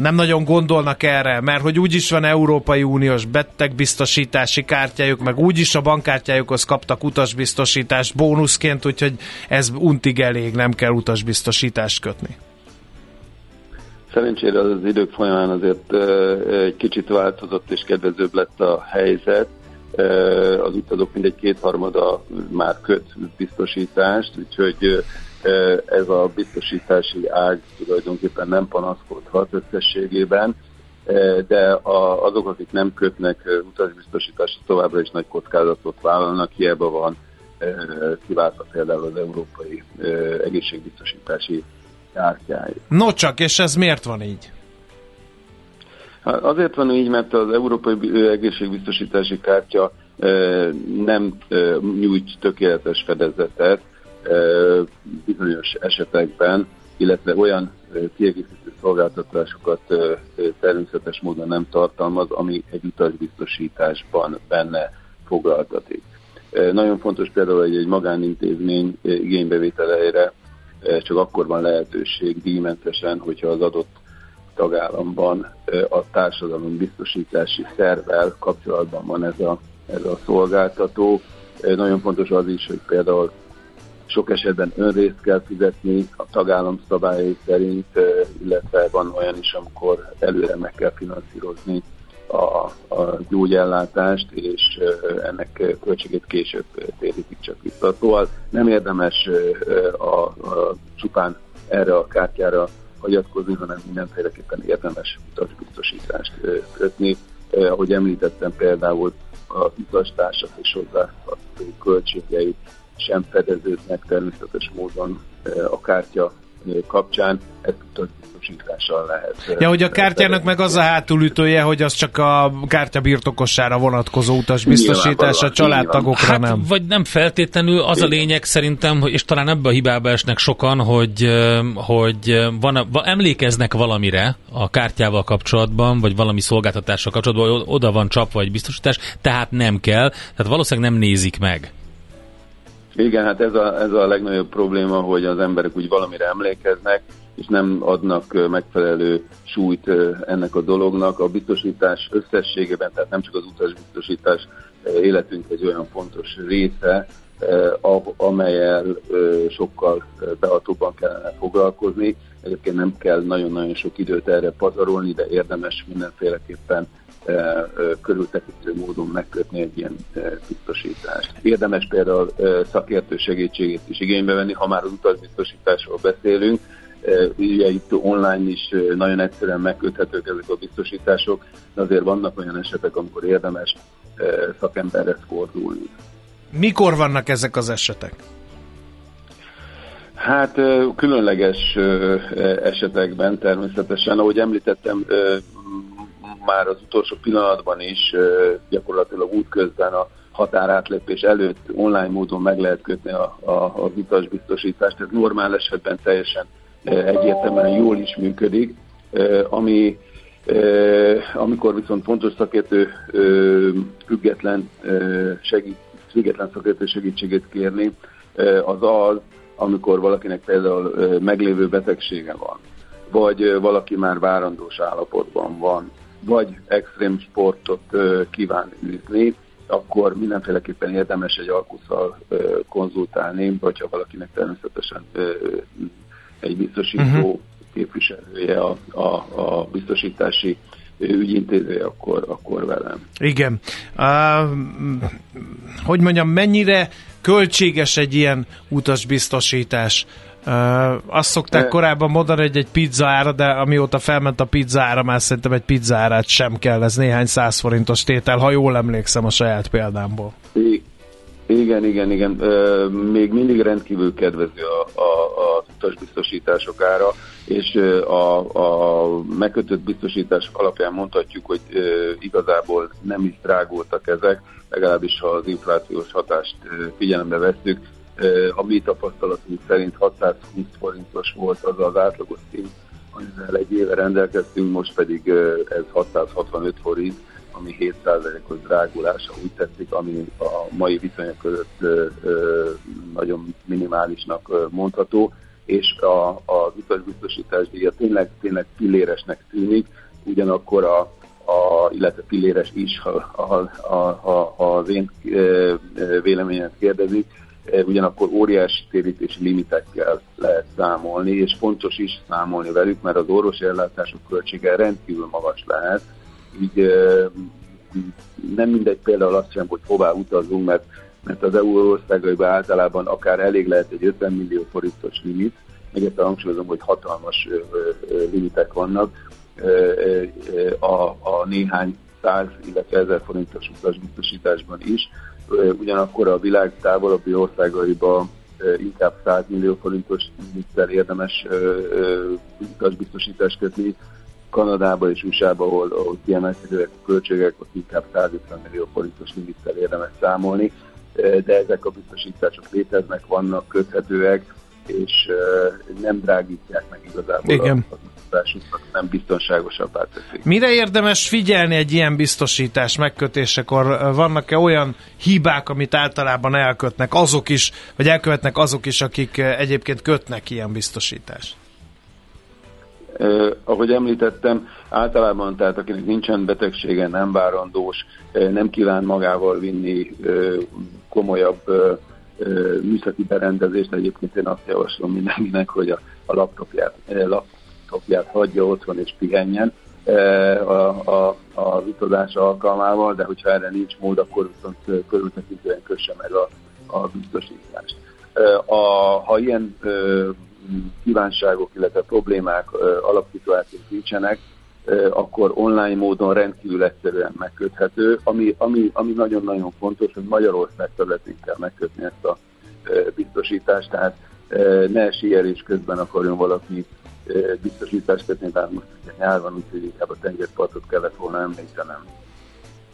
nem nagyon gondolnak erre, mert hogy úgyis van Európai Uniós betegbiztosítási kártyájuk, meg úgyis a bankkártyájukhoz kaptak utasbiztosítást bónuszként, úgyhogy ez untig elég, nem kell utasbiztosítást kötni. Szerencsére az idők folyamán azért egy kicsit változott és kedvezőbb lett a helyzet. Az utazók mindegy kétharmada már köt biztosítást, úgyhogy ez a biztosítási ág tulajdonképpen nem panaszkodhat összességében, de azok, akik nem kötnek utasbiztosítást, továbbra is nagy kockázatot vállalnak, hiába van kiváltva például az Európai Egészségbiztosítási kártyáit. No csak, és ez miért van így? Hát azért van így, mert az Európai Egészségbiztosítási Kártya nem nyújt tökéletes fedezetet bizonyos esetekben, illetve olyan kiegészítő szolgáltatásokat természetes módon nem tartalmaz, ami egy utasbiztosításban benne foglaltatik. Nagyon fontos például, hogy egy magánintézmény igénybevételére csak akkor van lehetőség díjmentesen, hogyha az adott tagállamban a társadalom biztosítási szervvel kapcsolatban van ez a, ez a szolgáltató. Nagyon fontos az is, hogy például sok esetben önrészt kell fizetni a tagállam szabályai szerint, illetve van olyan is, amikor előre meg kell finanszírozni a, a gyógyellátást, és ennek költségét később térítik csak vissza. Szóval nem érdemes a, a csupán erre a kártyára hagyatkozni, hanem mindenféleképpen érdemes utasbiztosítást kötni. Ahogy említettem például az utastársak és hozzá költségeit sem fedeződnek természetes módon a kártya kapcsán, ez biztosítással lehet. Ja, hogy a kártyának meg az a hátulütője, hogy az csak a kártya birtokosára vonatkozó utasbiztosítás, a családtagokra hát, nem. Vagy nem feltétlenül, az Igen. a lényeg szerintem, és talán ebbe a hibába esnek sokan, hogy, hogy van, emlékeznek valamire a kártyával kapcsolatban, vagy valami szolgáltatással kapcsolatban, hogy oda van csapva egy biztosítás, tehát nem kell, tehát valószínűleg nem nézik meg. Igen, hát ez a, ez a legnagyobb probléma, hogy az emberek úgy valamire emlékeznek, és nem adnak megfelelő súlyt ennek a dolognak. A biztosítás összességében, tehát nem csak az utasbiztosítás életünk egy olyan fontos része, amelyel sokkal behatóbban kellene foglalkozni. Egyébként nem kell nagyon-nagyon sok időt erre pazarolni, de érdemes mindenféleképpen körültekintő módon megkötni egy ilyen biztosítást. Érdemes például szakértő segítségét is igénybe venni, ha már az utasbiztosításról beszélünk, Ugye itt online is nagyon egyszerűen megköthetők ezek a biztosítások, de azért vannak olyan esetek, amikor érdemes szakemberre fordulni. Mikor vannak ezek az esetek? Hát különleges esetekben természetesen, ahogy említettem, már az utolsó pillanatban is gyakorlatilag útközben a határátlépés előtt online módon meg lehet kötni a, a, az utasbiztosítást. Ez normál esetben teljesen egyértelműen jól is működik, ami amikor viszont fontos szakértő független, segít, független szakértő segítségét kérni, az az, amikor valakinek például meglévő betegsége van, vagy valaki már várandós állapotban van, vagy extrém sportot kíván űzni, akkor mindenféleképpen érdemes egy alkuszal konzultálni, hogyha valakinek természetesen egy biztosító uh-huh. képviselője, a, a, a biztosítási ügyintézője, akkor, akkor velem. Igen. Uh, hogy mondjam, mennyire költséges egy ilyen utasbiztosítás? Uh, azt szokták korábban mondani, hogy egy pizza ára, de amióta felment a pizza ára, már szerintem egy pizza árát sem kell, ez néhány száz forintos tétel, ha jól emlékszem a saját példámból. Igen, igen, igen. Még mindig rendkívül kedvező a, a, a utasbiztosítások ára, és a, a megkötött biztosítások alapján mondhatjuk, hogy igazából nem is drágultak ezek, legalábbis ha az inflációs hatást figyelembe vesszük. A mi tapasztalatunk szerint 620 forintos volt az az átlagos szín, amivel egy éve rendelkeztünk, most pedig ez 665 forint ami 7%-os drágulása úgy tetszik, ami a mai viszonyok között nagyon minimálisnak mondható, és a, az utasbiztosítás díja tényleg, tényleg pilléresnek tűnik, ugyanakkor a, a, illetve pilléres is, ha, ha, ha, ha az én véleményet kérdezik, ugyanakkor óriási térítési limitekkel lehet számolni, és fontos is számolni velük, mert az orvosi ellátások költsége rendkívül magas lehet, így nem mindegy például azt sem, hogy hová utazunk, mert, mert az EU országaiban általában akár elég lehet egy 50 millió forintos limit, még ezt hangsúlyozom, hogy hatalmas limitek vannak, a, a néhány száz, illetve ezer forintos utasbiztosításban is. Ugyanakkor a világ távolabbi országaiba inkább 100 millió forintos limittel érdemes utasbiztosítást kötni, Kanadába és USA-ba, ahol, ahol kiemelkedőek a költségek, ott inkább 150 millió forintos limittel érdemes számolni, de ezek a biztosítások léteznek, vannak, köthetőek, és nem drágítják meg igazából Igen. a biztosításukat, nem biztonságosabbá teszik. Mire érdemes figyelni egy ilyen biztosítás megkötésekor? Vannak-e olyan hibák, amit általában elkötnek azok is, vagy elkövetnek azok is, akik egyébként kötnek ilyen biztosítást? Eh, ahogy említettem, általában tehát akinek nincsen betegsége, nem várandós, eh, nem kíván magával vinni eh, komolyabb eh, műszaki berendezést, egyébként én azt javaslom mindenkinek, hogy a, a laptopját, laptopját hagyja otthon és pihenjen a, a, a utazás alkalmával, de hogyha erre nincs mód, akkor viszont körültekintően kösse meg a, a biztosítást. A, ha ilyen kívánságok, illetve problémák, alapszituációk nincsenek, akkor online módon rendkívül egyszerűen megköthető, ami, ami, ami nagyon-nagyon fontos, hogy Magyarország területén kell megkötni ezt a biztosítást, tehát ne síelés közben akarjon valaki biztosítást kötni, bár most ugye nyár van, úgyhogy inkább a tengerpartot kellett volna említenem.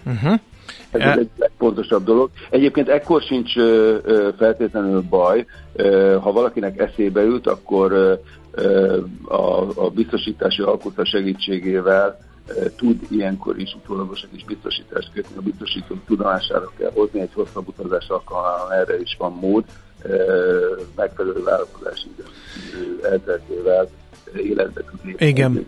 Uh-huh. Ez e- egy legfontosabb dolog. Egyébként ekkor sincs feltétlenül baj, ha valakinek eszébe jut, akkor a, a biztosítási alkotás segítségével tud ilyenkor is utólagosan is biztosítást kötni, a biztosító tudomására kell hozni, egy hosszabb utazás alkalmával erre is van mód, megfelelő vállalkozási elteltével életbe tud Igen.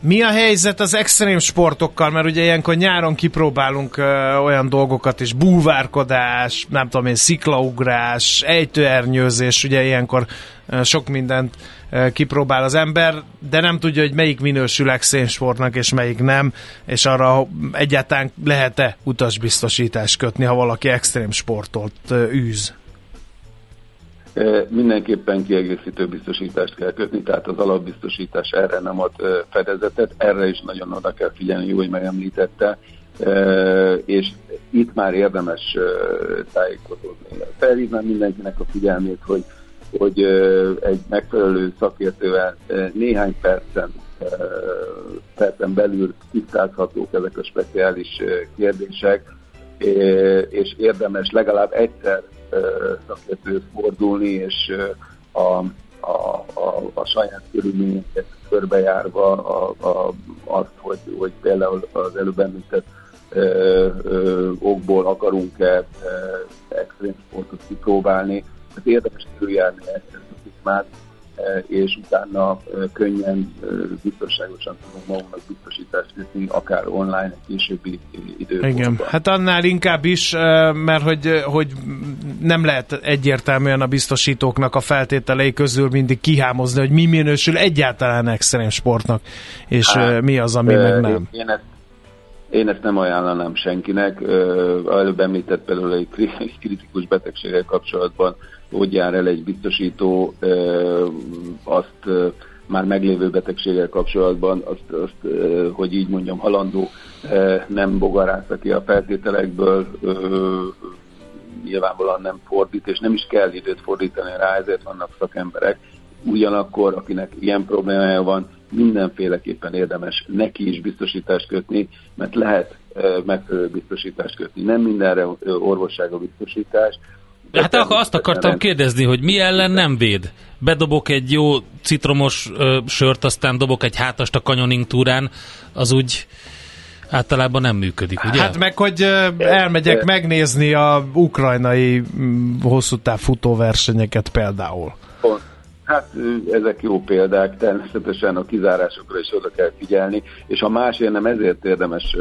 Mi a helyzet az extrém sportokkal? Mert ugye ilyenkor nyáron kipróbálunk ö, olyan dolgokat is, búvárkodás, nem tudom én, sziklaugrás, ejtőernyőzés, ugye ilyenkor ö, sok mindent ö, kipróbál az ember, de nem tudja, hogy melyik minősül extrém sportnak és melyik nem, és arra egyáltalán lehet-e utasbiztosítást kötni, ha valaki extrém sportot ö, űz? Mindenképpen kiegészítő biztosítást kell kötni, tehát az alapbiztosítás erre nem ad fedezetet, erre is nagyon oda kell figyelni, jó, hogy megemlítette, és itt már érdemes tájékozódni. Felhívnám mindenkinek a figyelmét, hogy, hogy egy megfelelő szakértővel néhány percen, percen belül tisztázhatók ezek a speciális kérdések, és érdemes legalább egyszer szakértőt fordulni, és a, a, a, a saját körülményeket körbejárva a, a, azt, hogy, hogy például az előbb említett ö, ö, okból akarunk-e extrém sportot kipróbálni. Tehát érdemes körüljárni ezt a szakmát, Eh, és utána eh, könnyen, eh, biztonságosan tudunk magunknak biztosítást kötni, akár online, egy későbbi időpontban. Igen, hát annál inkább is, mert hogy, hogy nem lehet egyértelműen a biztosítóknak a feltételei közül mindig kihámozni, hogy mi minősül egyáltalán extrém sportnak, és hát, mi az, ami meg nem. Én ezt, én ezt nem ajánlanám senkinek. Előbb említett például egy [laughs] kritikus betegséggel kapcsolatban hogy jár el egy biztosító azt már meglévő betegséggel kapcsolatban, azt, azt hogy így mondjam, halandó nem bogarázza ki a feltételekből, nyilvánvalóan nem fordít, és nem is kell időt fordítani rá, ezért vannak szakemberek. Ugyanakkor, akinek ilyen problémája van, mindenféleképpen érdemes neki is biztosítást kötni, mert lehet megfelelő biztosítást kötni. Nem mindenre orvossága biztosítás, Hát akkor azt akartam kérdezni, hogy mi ellen nem véd? Bedobok egy jó citromos ö, sört, aztán dobok egy hátast a canyoning túrán, az úgy általában nem működik, ugye? Hát meg, hogy elmegyek megnézni a ukrajnai hosszú táv futóversenyeket például. Hát ezek jó példák, természetesen a kizárásokra is oda kell figyelni, és ha másért nem ezért érdemes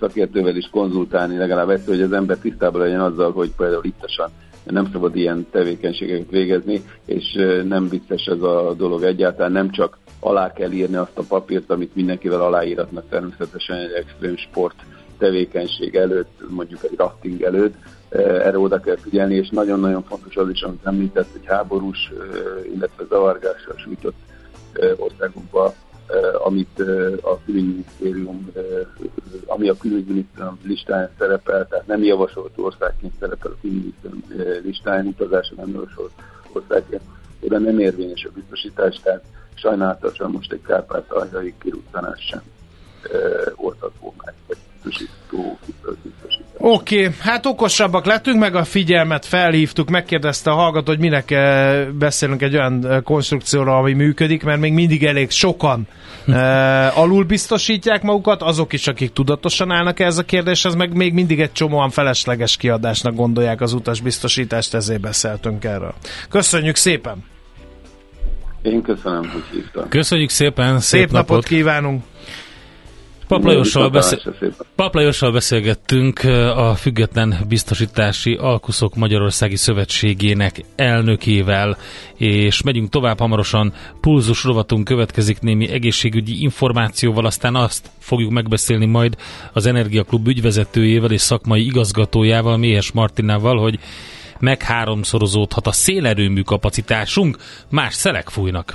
szakértővel is konzultálni legalább ezt, hogy az ember tisztában legyen azzal, hogy például ittasan nem szabad ilyen tevékenységeket végezni, és nem vicces ez a dolog egyáltalán, nem csak alá kell írni azt a papírt, amit mindenkivel aláíratnak természetesen egy extrém sport tevékenység előtt, mondjuk egy rafting előtt, erre oda kell figyelni, és nagyon-nagyon fontos az is, amit említett, hogy háborús, illetve zavargással sújtott Eh, amit eh, a külügyminisztérium, eh, ami a külügyminisztérium listáján szerepel, tehát nem javasolt országként szerepel a külügyminisztérium listáján, utazásra nem javasolt országként, oda nem érvényes a biztosítás, tehát sajnálatosan most egy kárpátaljai kirúgtanás sem oldható meg, vagy biztosító. Oké, okay, hát okosabbak lettünk, meg a figyelmet felhívtuk, megkérdezte a hallgató, hogy minek eh, beszélünk egy olyan eh, konstrukcióra, ami működik, mert még mindig elég sokan uh, [laughs] alul biztosítják magukat, azok is, akik tudatosan állnak ez a kérdéshez, meg még mindig egy csomóan felesleges kiadásnak gondolják az utasbiztosítást, ezért beszéltünk erről. Köszönjük szépen! Én köszönöm, hogy hívtam. Köszönjük szépen, szép, szép napot, napot kívánunk! Paplajossal, beszél... Paplajossal beszélgettünk a Független Biztosítási Alkuszok Magyarországi Szövetségének elnökével, és megyünk tovább hamarosan. Pulzus rovatunk következik némi egészségügyi információval, aztán azt fogjuk megbeszélni majd az Energiaklub ügyvezetőjével és szakmai igazgatójával, Méhes Martinával, hogy meg háromszorozódhat a szélerőmű kapacitásunk, más szelek fújnak.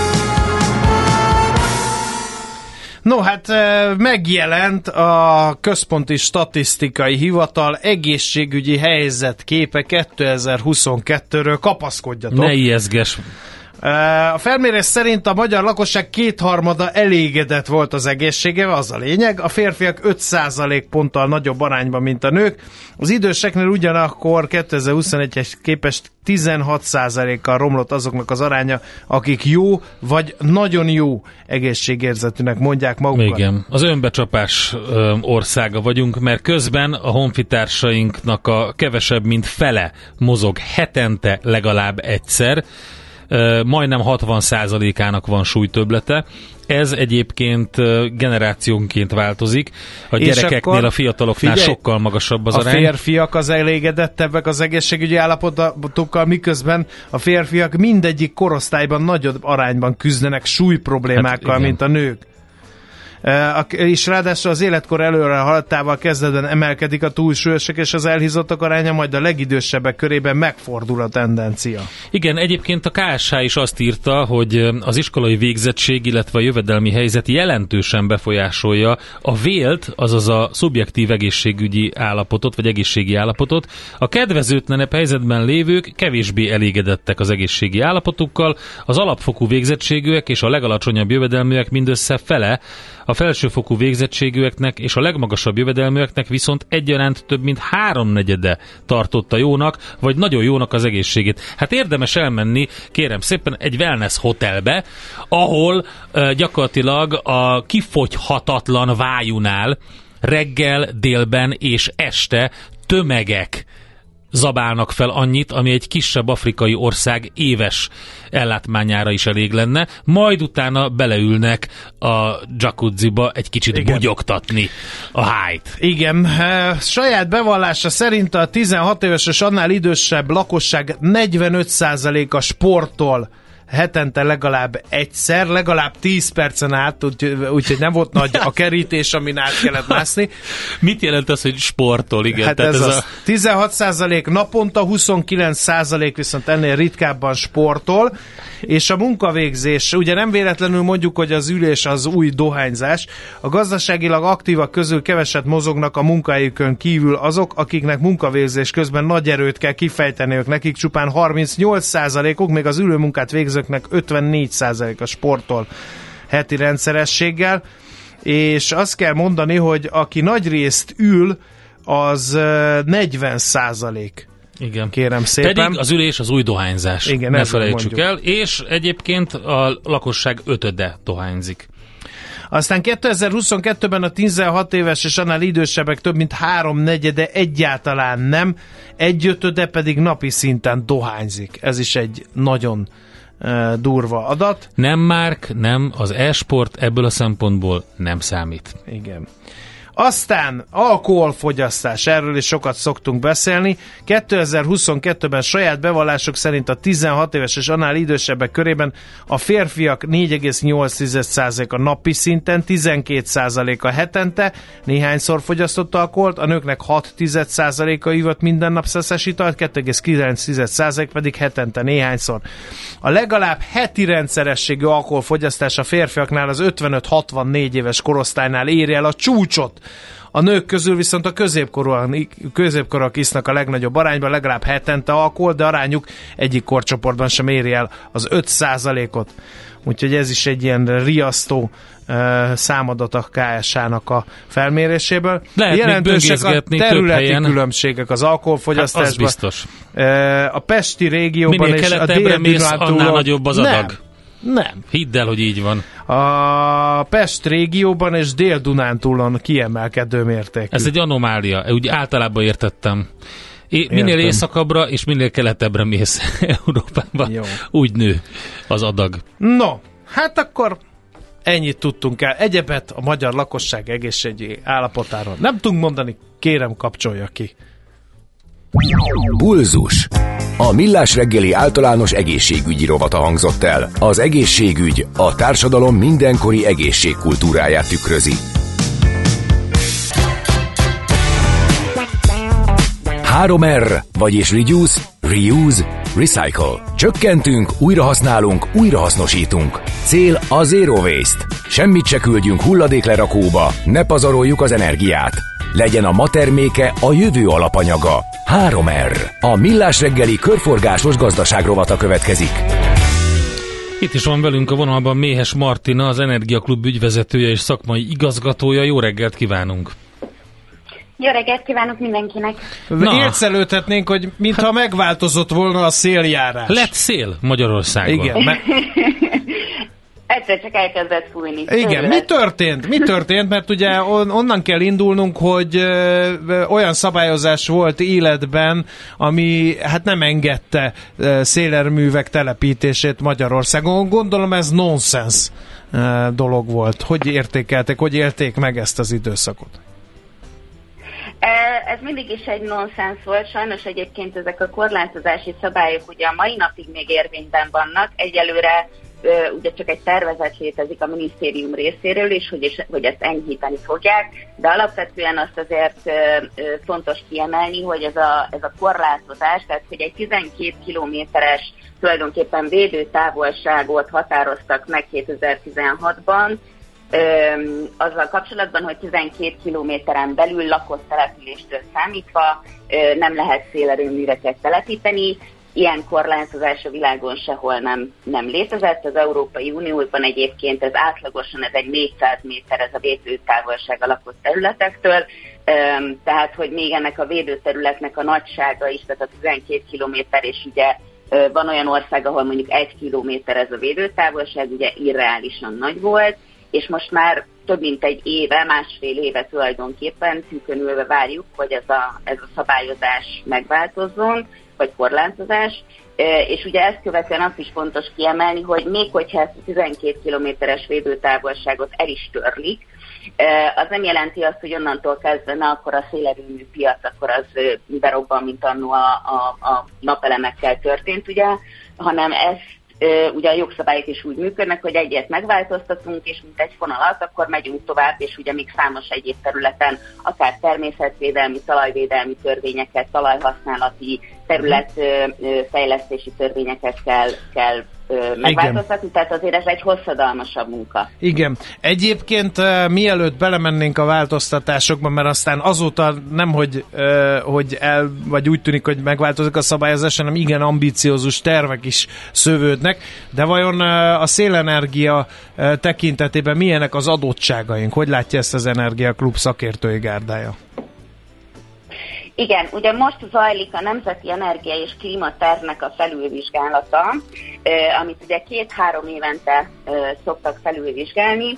No, hát megjelent a Központi Statisztikai Hivatal egészségügyi helyzetképe 2022-ről. Kapaszkodjatok! Ne ijeszges! A felmérés szerint a magyar lakosság kétharmada elégedett volt az egészségevel, az a lényeg. A férfiak 5% ponttal nagyobb arányban, mint a nők. Az időseknél ugyanakkor 2021-es képest 16%-kal romlott azoknak az aránya, akik jó vagy nagyon jó egészségérzetűnek mondják magukat. Igen, az önbecsapás országa vagyunk, mert közben a honfitársainknak a kevesebb, mint fele mozog hetente legalább egyszer, majdnem 60%-ának van súlytöblete. Ez egyébként generációnként változik. A És gyerekeknél, a fiataloknál figyelj, sokkal magasabb az a arány. A férfiak az elégedettebbek az egészségügyi állapotokkal, miközben a férfiak mindegyik korosztályban nagyobb arányban küzdenek súly problémákkal, hát mint a nők és ráadásul az életkor előre haladtával kezdetben emelkedik a túlsúlyosok és az elhízottak aránya, majd a legidősebbek körében megfordul a tendencia. Igen, egyébként a KSH is azt írta, hogy az iskolai végzettség, illetve a jövedelmi helyzet jelentősen befolyásolja a vélt, azaz a szubjektív egészségügyi állapotot, vagy egészségi állapotot. A kedvezőtlenebb helyzetben lévők kevésbé elégedettek az egészségi állapotukkal, az alapfokú végzettségűek és a legalacsonyabb jövedelműek mindössze fele a felsőfokú végzettségűeknek és a legmagasabb jövedelműeknek viszont egyaránt több mint háromnegyede tartotta jónak, vagy nagyon jónak az egészségét. Hát érdemes elmenni, kérem szépen, egy wellness hotelbe, ahol uh, gyakorlatilag a kifogyhatatlan vájunál reggel, délben és este tömegek zabálnak fel annyit, ami egy kisebb afrikai ország éves ellátmányára is elég lenne, majd utána beleülnek a jacuzziba egy kicsit Igen. bugyogtatni a hájt. Igen, e, saját bevallása szerint a 16 éves és annál idősebb lakosság 45%-a sportol hetente legalább egyszer, legalább 10 percen át, úgyhogy úgy, nem volt nagy a kerítés, amin át kellett mászni. Mit jelent az, hogy sportol? Igen, hát ez, ez az. A... 16 százalék naponta, 29 százalék viszont ennél ritkábban sportol, és a munkavégzés, ugye nem véletlenül mondjuk, hogy az ülés az új dohányzás, a gazdaságilag aktívak közül keveset mozognak a munkahelyükön kívül azok, akiknek munkavégzés közben nagy erőt kell kifejteniük, nekik csupán 38 százalékuk, még az ülőmunkát végzőknek 54 százalék a sportol heti rendszerességgel, és azt kell mondani, hogy aki nagy részt ül, az 40 százalék igen. Kérem szépen. Pedig az ülés az új dohányzás. Igen, ne felejtsük mondjuk. el. És egyébként a lakosság ötöde dohányzik. Aztán 2022-ben a 16 éves és annál idősebbek több mint három negyede egyáltalán nem, egy ötöde pedig napi szinten dohányzik. Ez is egy nagyon uh, durva adat. Nem Márk, nem, az e-sport ebből a szempontból nem számít. Igen. Aztán alkoholfogyasztás, erről is sokat szoktunk beszélni. 2022-ben saját bevallások szerint a 16 éves és annál idősebbek körében a férfiak 4,8% a napi szinten, 12% a hetente, néhányszor fogyasztott alkoholt, a nőknek 6%-a ivott minden nap szeszes italt, 2,9% pedig hetente néhányszor. A legalább heti rendszerességű alkoholfogyasztás a férfiaknál az 55-64 éves korosztálynál éri el a csúcsot. A nők közül viszont a középkorúak isznak a legnagyobb arányban, legalább hetente alkohol, de arányuk egyik korcsoportban sem éri el az 5%-ot. Úgyhogy ez is egy ilyen riasztó számadat a KSH-nak a felméréséből. Lehet Jelentősek a területi különbségek az alkoholfogyasztásban. Hát az biztos. A Pesti régióban Minél és a dél mész, annál nagyobb az adag. Nem. Nem. Hidd el, hogy így van. A Pest régióban és Dél-Dunántúlon kiemelkedő mértékű. Ez egy anomália, úgy általában értettem. É, minél Értem. északabbra és minél keletebbre mész [laughs] Európában, Jó. úgy nő az adag. No, hát akkor ennyit tudtunk el. Egyebet a magyar lakosság egészségügyi állapotáról nem tudunk mondani, kérem kapcsolja ki. Bulzus. A Millás reggeli általános egészségügyi rovata hangzott el. Az egészségügy a társadalom mindenkori egészségkultúráját tükrözi. 3R, vagyis Reduce, Reuse, Recycle. Csökkentünk, újrahasználunk, újrahasznosítunk. Cél a Zero Waste. Semmit se küldjünk hulladéklerakóba, ne pazaroljuk az energiát. Legyen a ma terméke a jövő alapanyaga. 3R. A Millás reggeli körforgásos gazdaságrovata következik. Itt is van velünk a vonalban Méhes Martina, az Energiaklub ügyvezetője és szakmai igazgatója. Jó reggelt kívánunk! Jó reggelt kívánok mindenkinek! Értszelődhetnénk, hogy mintha megváltozott volna a széljárás. Lett szél Magyarországon. Igen. Me- [laughs] Egyszer csak elkezdett fújni. Igen, mi történt? Mi történt? Mert ugye on, onnan kell indulnunk, hogy ö, olyan szabályozás volt életben, ami hát nem engedte ö, szélerművek telepítését Magyarországon. Gondolom ez nonsens ö, dolog volt. Hogy értékelték, hogy érték meg ezt az időszakot? Ez mindig is egy nonsens volt, sajnos egyébként ezek a korlátozási szabályok ugye a mai napig még érvényben vannak, egyelőre ugye csak egy tervezet létezik a minisztérium részéről is, hogy, hogy ezt enyhíteni fogják, de alapvetően azt azért fontos kiemelni, hogy ez a, ez a korlátozás, tehát hogy egy 12 kilométeres tulajdonképpen védőtávolságot határoztak meg 2016-ban, azzal kapcsolatban, hogy 12 kilométeren belül lakott településtől számítva nem lehet szélerőműveket telepíteni. Ilyen korlátozás a világon sehol nem, nem létezett. Az Európai Unióban egyébként ez átlagosan ez egy 400 méter ez a védőtávolság a lakott területektől, tehát hogy még ennek a védőterületnek a nagysága is, tehát a 12 kilométer, és ugye van olyan ország, ahol mondjuk egy kilométer ez a védőtávolság, ugye irreálisan nagy volt, és most már több mint egy éve, másfél éve tulajdonképpen tűkönülve várjuk, hogy ez a, ez a szabályozás megváltozzon, vagy korlátozás, és ugye ezt követően azt is fontos kiemelni, hogy még hogyha ezt a 12 kilométeres védőtávolságot el is törlik, az nem jelenti azt, hogy onnantól kezdve, na akkor a szélerőmű piac, akkor az berobban, mint annó a, a, a napelemekkel történt, ugye, hanem ezt ugye a jogszabályok is úgy működnek, hogy egyet megváltoztatunk, és mint egy fonalat, akkor megyünk tovább, és ugye még számos egyéb területen, akár természetvédelmi, talajvédelmi törvényeket, talajhasználati, területfejlesztési törvényeket kell, kell megváltoztatni, Igen. tehát azért ez egy hosszadalmasabb munka. Igen. Egyébként mielőtt belemennénk a változtatásokba, mert aztán azóta nem, hogy, hogy el, vagy úgy tűnik, hogy megváltozik a szabályozás, hanem igen ambiciózus tervek is szövődnek, de vajon a szélenergia tekintetében milyenek az adottságaink? Hogy látja ezt az Energiaklub szakértői gárdája? Igen, ugye most zajlik a Nemzeti Energia és Klímatervnek a felülvizsgálata, amit ugye két-három évente szoktak felülvizsgálni,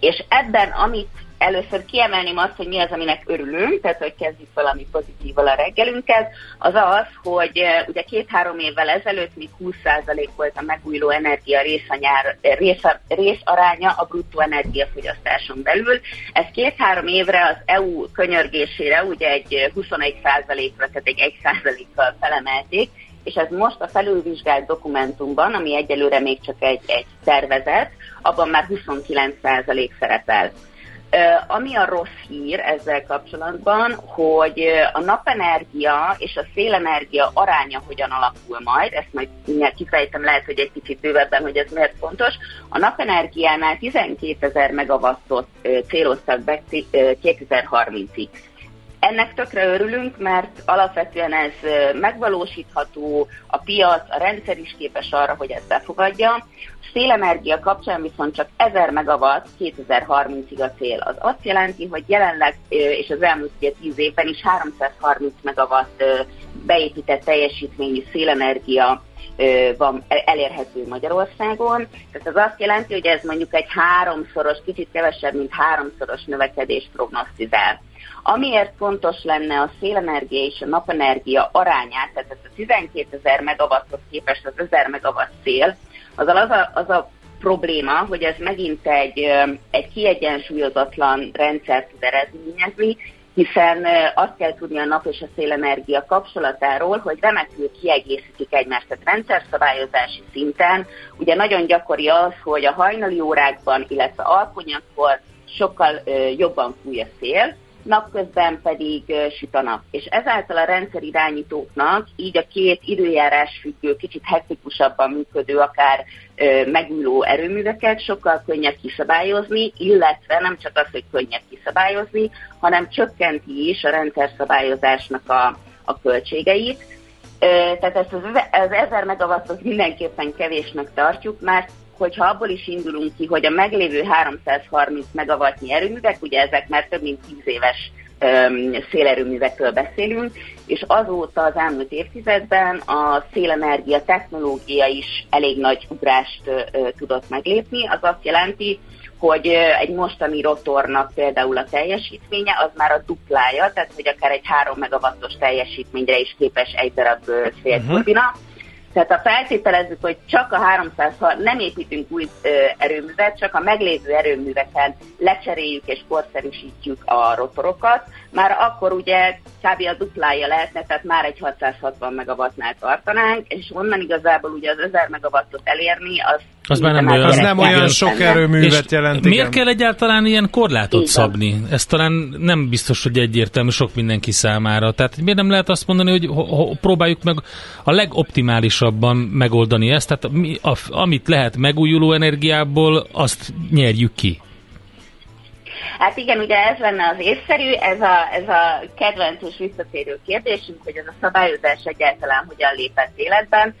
és ebben, amit először kiemelném azt, hogy mi az, aminek örülünk, tehát hogy kezdjük valami pozitívval a reggelünket, az az, hogy ugye két-három évvel ezelőtt még 20% volt a megújuló energia részanyár, rész, részaránya a bruttó energiafogyasztáson belül. Ez két-három évre az EU könyörgésére ugye egy 21%-ra, tehát egy 1%-kal felemelték, és ez most a felülvizsgált dokumentumban, ami egyelőre még csak egy, egy tervezet, abban már 29% szerepel. Ami a rossz hír ezzel kapcsolatban, hogy a napenergia és a szélenergia aránya hogyan alakul majd, ezt majd mindjárt kifejtem, lehet, hogy egy kicsit bővebben, hogy ez miért fontos. A napenergiánál 12 ezer megawattot céloztak be 2030-ig. Ennek tökre örülünk, mert alapvetően ez megvalósítható, a piac, a rendszer is képes arra, hogy ezt befogadja. Szélenergia kapcsán viszont csak 1000 megawatt 2030-ig a cél. Az azt jelenti, hogy jelenleg és az elmúlt 10 évben is 330 megawatt beépített teljesítményű szélenergia van elérhető Magyarországon. Tehát az azt jelenti, hogy ez mondjuk egy háromszoros, kicsit kevesebb, mint háromszoros növekedést prognosztizál. Amiért fontos lenne a szélenergia és a napenergia arányát, tehát ez a 12 ezer megawatthoz képest az 1000 megawatt szél, az a, az a probléma, hogy ez megint egy, egy kiegyensúlyozatlan rendszert tud eredményezni, hiszen azt kell tudni a nap és a szélenergia kapcsolatáról, hogy remekül kiegészítik egymást. Tehát rendszerszabályozási szinten ugye nagyon gyakori az, hogy a hajnali órákban, illetve alkonyakkor sokkal jobban fúj a szél, napközben pedig süt a nap. És ezáltal a rendszerirányítóknak így a két időjárás függő, kicsit hektikusabban működő, akár megújuló erőműveket sokkal könnyebb kiszabályozni, illetve nem csak az, hogy könnyebb kiszabályozni, hanem csökkenti is a rendszerszabályozásnak a, a költségeit. Tehát ezt az, az 1000 megawattot mindenképpen kevésnek tartjuk, mert hogyha abból is indulunk ki, hogy a meglévő 330 megawattnyi erőművek, ugye ezek már több mint 10 éves szélerőművekről beszélünk, és azóta az elmúlt évtizedben a szélenergia technológia is elég nagy ugrást tudott meglépni. Az azt jelenti, hogy egy mostani rotornak például a teljesítménye az már a duplája, tehát hogy akár egy 3 megawattos teljesítményre is képes egy darab szélturbina. Uh-huh tehát ha feltételezzük, hogy csak a 300, nem építünk új ö, erőművet, csak a meglévő erőműveken lecseréljük és korszerűsítjük a rotorokat, már akkor ugye kb. a duplája lehetne, tehát már egy 660 megawattnál tartanánk, és onnan igazából ugye az 1000 megawattot elérni, az az már nem, olyan, az nem olyan sok erőművet jelent. Miért kell egyáltalán ilyen korlátot Igen. szabni? Ez talán nem biztos, hogy egyértelmű sok mindenki számára. Tehát miért nem lehet azt mondani, hogy ho, ho, próbáljuk meg a legoptimálisabban megoldani ezt? Tehát mi, a, amit lehet megújuló energiából, azt nyerjük ki. Hát igen, ugye ez lenne az észszerű, ez a, ez a kedvenc és visszatérő kérdésünk, hogy ez a szabályozás egyáltalán hogyan lépett életben.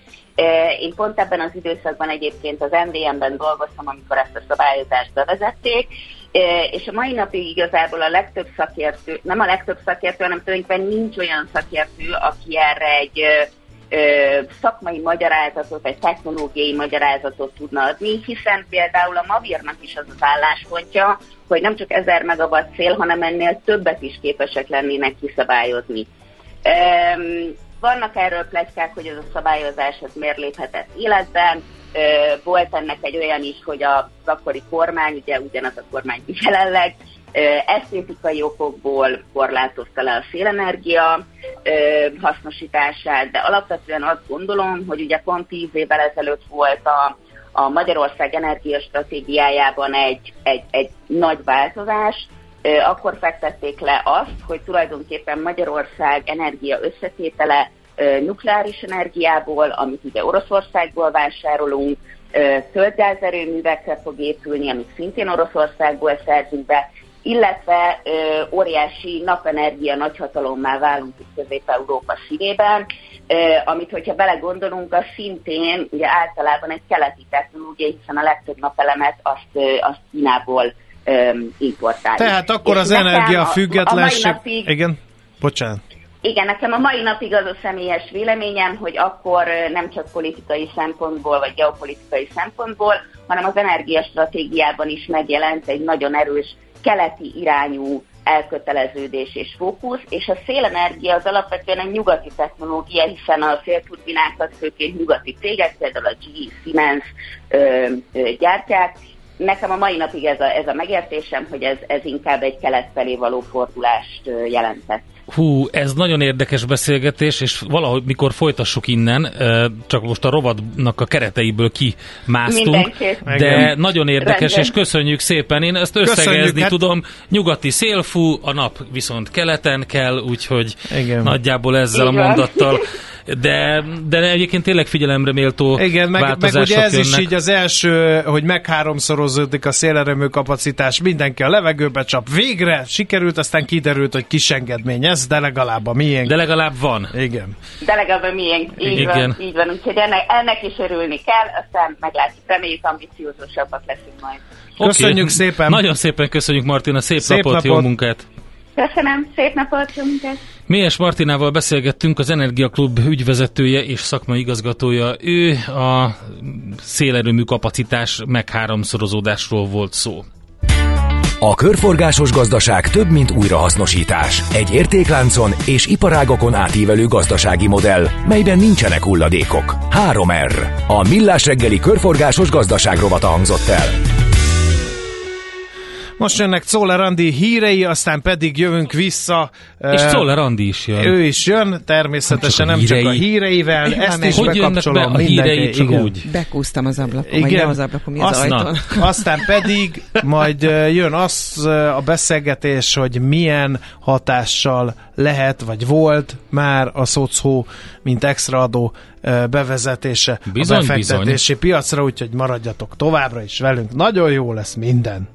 Én pont ebben az időszakban egyébként az MDM-ben dolgoztam, amikor ezt a szabályozást bevezették, és a mai napig igazából a legtöbb szakértő, nem a legtöbb szakértő, hanem tulajdonképpen nincs olyan szakértő, aki erre egy szakmai magyarázatot, vagy technológiai magyarázatot tudna adni, hiszen például a Mavirnak is az az álláspontja, hogy nem csak 1000 megawatt szél, hanem ennél többet is képesek lennének kiszabályozni. Vannak erről plegykák, hogy ez a szabályozás ez miért léphetett életben. Volt ennek egy olyan is, hogy az akkori kormány, ugye ugyanaz a kormány [laughs] jelenleg, esztétikai okokból korlátozta le a szélenergia hasznosítását, de alapvetően azt gondolom, hogy ugye pont tíz évvel ezelőtt volt a, a Magyarország energiastratégiájában egy, egy, egy nagy változás, akkor fektették le azt, hogy tulajdonképpen Magyarország energia összetétele nukleáris energiából, amit ugye Oroszországból vásárolunk, földgázerőművekre fog épülni, amit szintén Oroszországból szerzünk be, illetve ö, óriási napenergia nagyhatalommá válunk itt Közép-Európa szívében, ö, amit, hogyha belegondolunk, az szintén ugye általában egy keleti technológia, hiszen a legtöbb napelemet azt, ö, azt Kínából ö, importáljuk. Tehát akkor És az energia függetlenség... Napig... Igen, bocsánat. Igen, nekem a mai napig az a személyes véleményem, hogy akkor nem csak politikai szempontból, vagy geopolitikai szempontból, hanem az energiastratégiában is megjelent egy nagyon erős keleti irányú elköteleződés és fókusz, és a szélenergia az alapvetően egy nyugati technológia, hiszen a szélturbinákat főként nyugati cégek, például a GE Siemens ö, gyártják. Nekem a mai napig ez a, ez a megértésem, hogy ez, ez inkább egy kelet felé való fordulást jelentett. Hú, ez nagyon érdekes beszélgetés, és valahogy mikor folytassuk innen, csak most a rovadnak a kereteiből kimásztunk, de nagyon érdekes, Rendben. és köszönjük szépen. Én ezt összegezni hát... tudom. Nyugati szélfú, a nap viszont keleten kell, úgyhogy Igen. nagyjából ezzel Igen. a mondattal [laughs] De, de egyébként tényleg figyelemre méltó Igen, meg, meg ugye ez jönnek. is így az első, hogy megháromszorozódik a szélerőmű kapacitás, mindenki a levegőbe csap. Végre sikerült, aztán kiderült, hogy kisengedmény ez, de legalább a miénk. De legalább van. Igen. De legalább a miénk. Így Igen. van, így van. Úgyhogy ennek, ennek is örülni kell, aztán meglátjuk. Reméljük ambiciózusabbak leszünk majd. Oké. Köszönjük szépen. Nagyon szépen köszönjük Martina, szép, Szép napot, napot. jó munkát! Köszönöm, szép napot, jó munkát! Mélyes Martinával beszélgettünk, az Energiaklub ügyvezetője és szakmai igazgatója. Ő a szélerőmű kapacitás megháromszorozódásról volt szó. A körforgásos gazdaság több, mint újrahasznosítás. Egy értékláncon és iparágokon átívelő gazdasági modell, melyben nincsenek hulladékok. 3R. A Millás reggeli körforgásos gazdaság rovata hangzott el. Most jönnek Czoller Andi hírei, aztán pedig jövünk vissza. És Eh, Czoller Andi is jön. Ő is jön, természetesen nem Nem csak csak a, a hírei. híreivel, Igen, ezt nem, is Hogy bekapcsolom be a hírei, csak igen. úgy? Bekúztam az ablakon, vagy nem az ablakon, mi az Azt- ajtón. [laughs] Aztán pedig majd ö, jön az ö, a beszélgetés, hogy milyen hatással lehet, vagy volt már a szocó, mint extra adó bevezetése Bizony, a befektetési piacra, úgyhogy maradjatok továbbra is velünk. Nagyon jó lesz minden.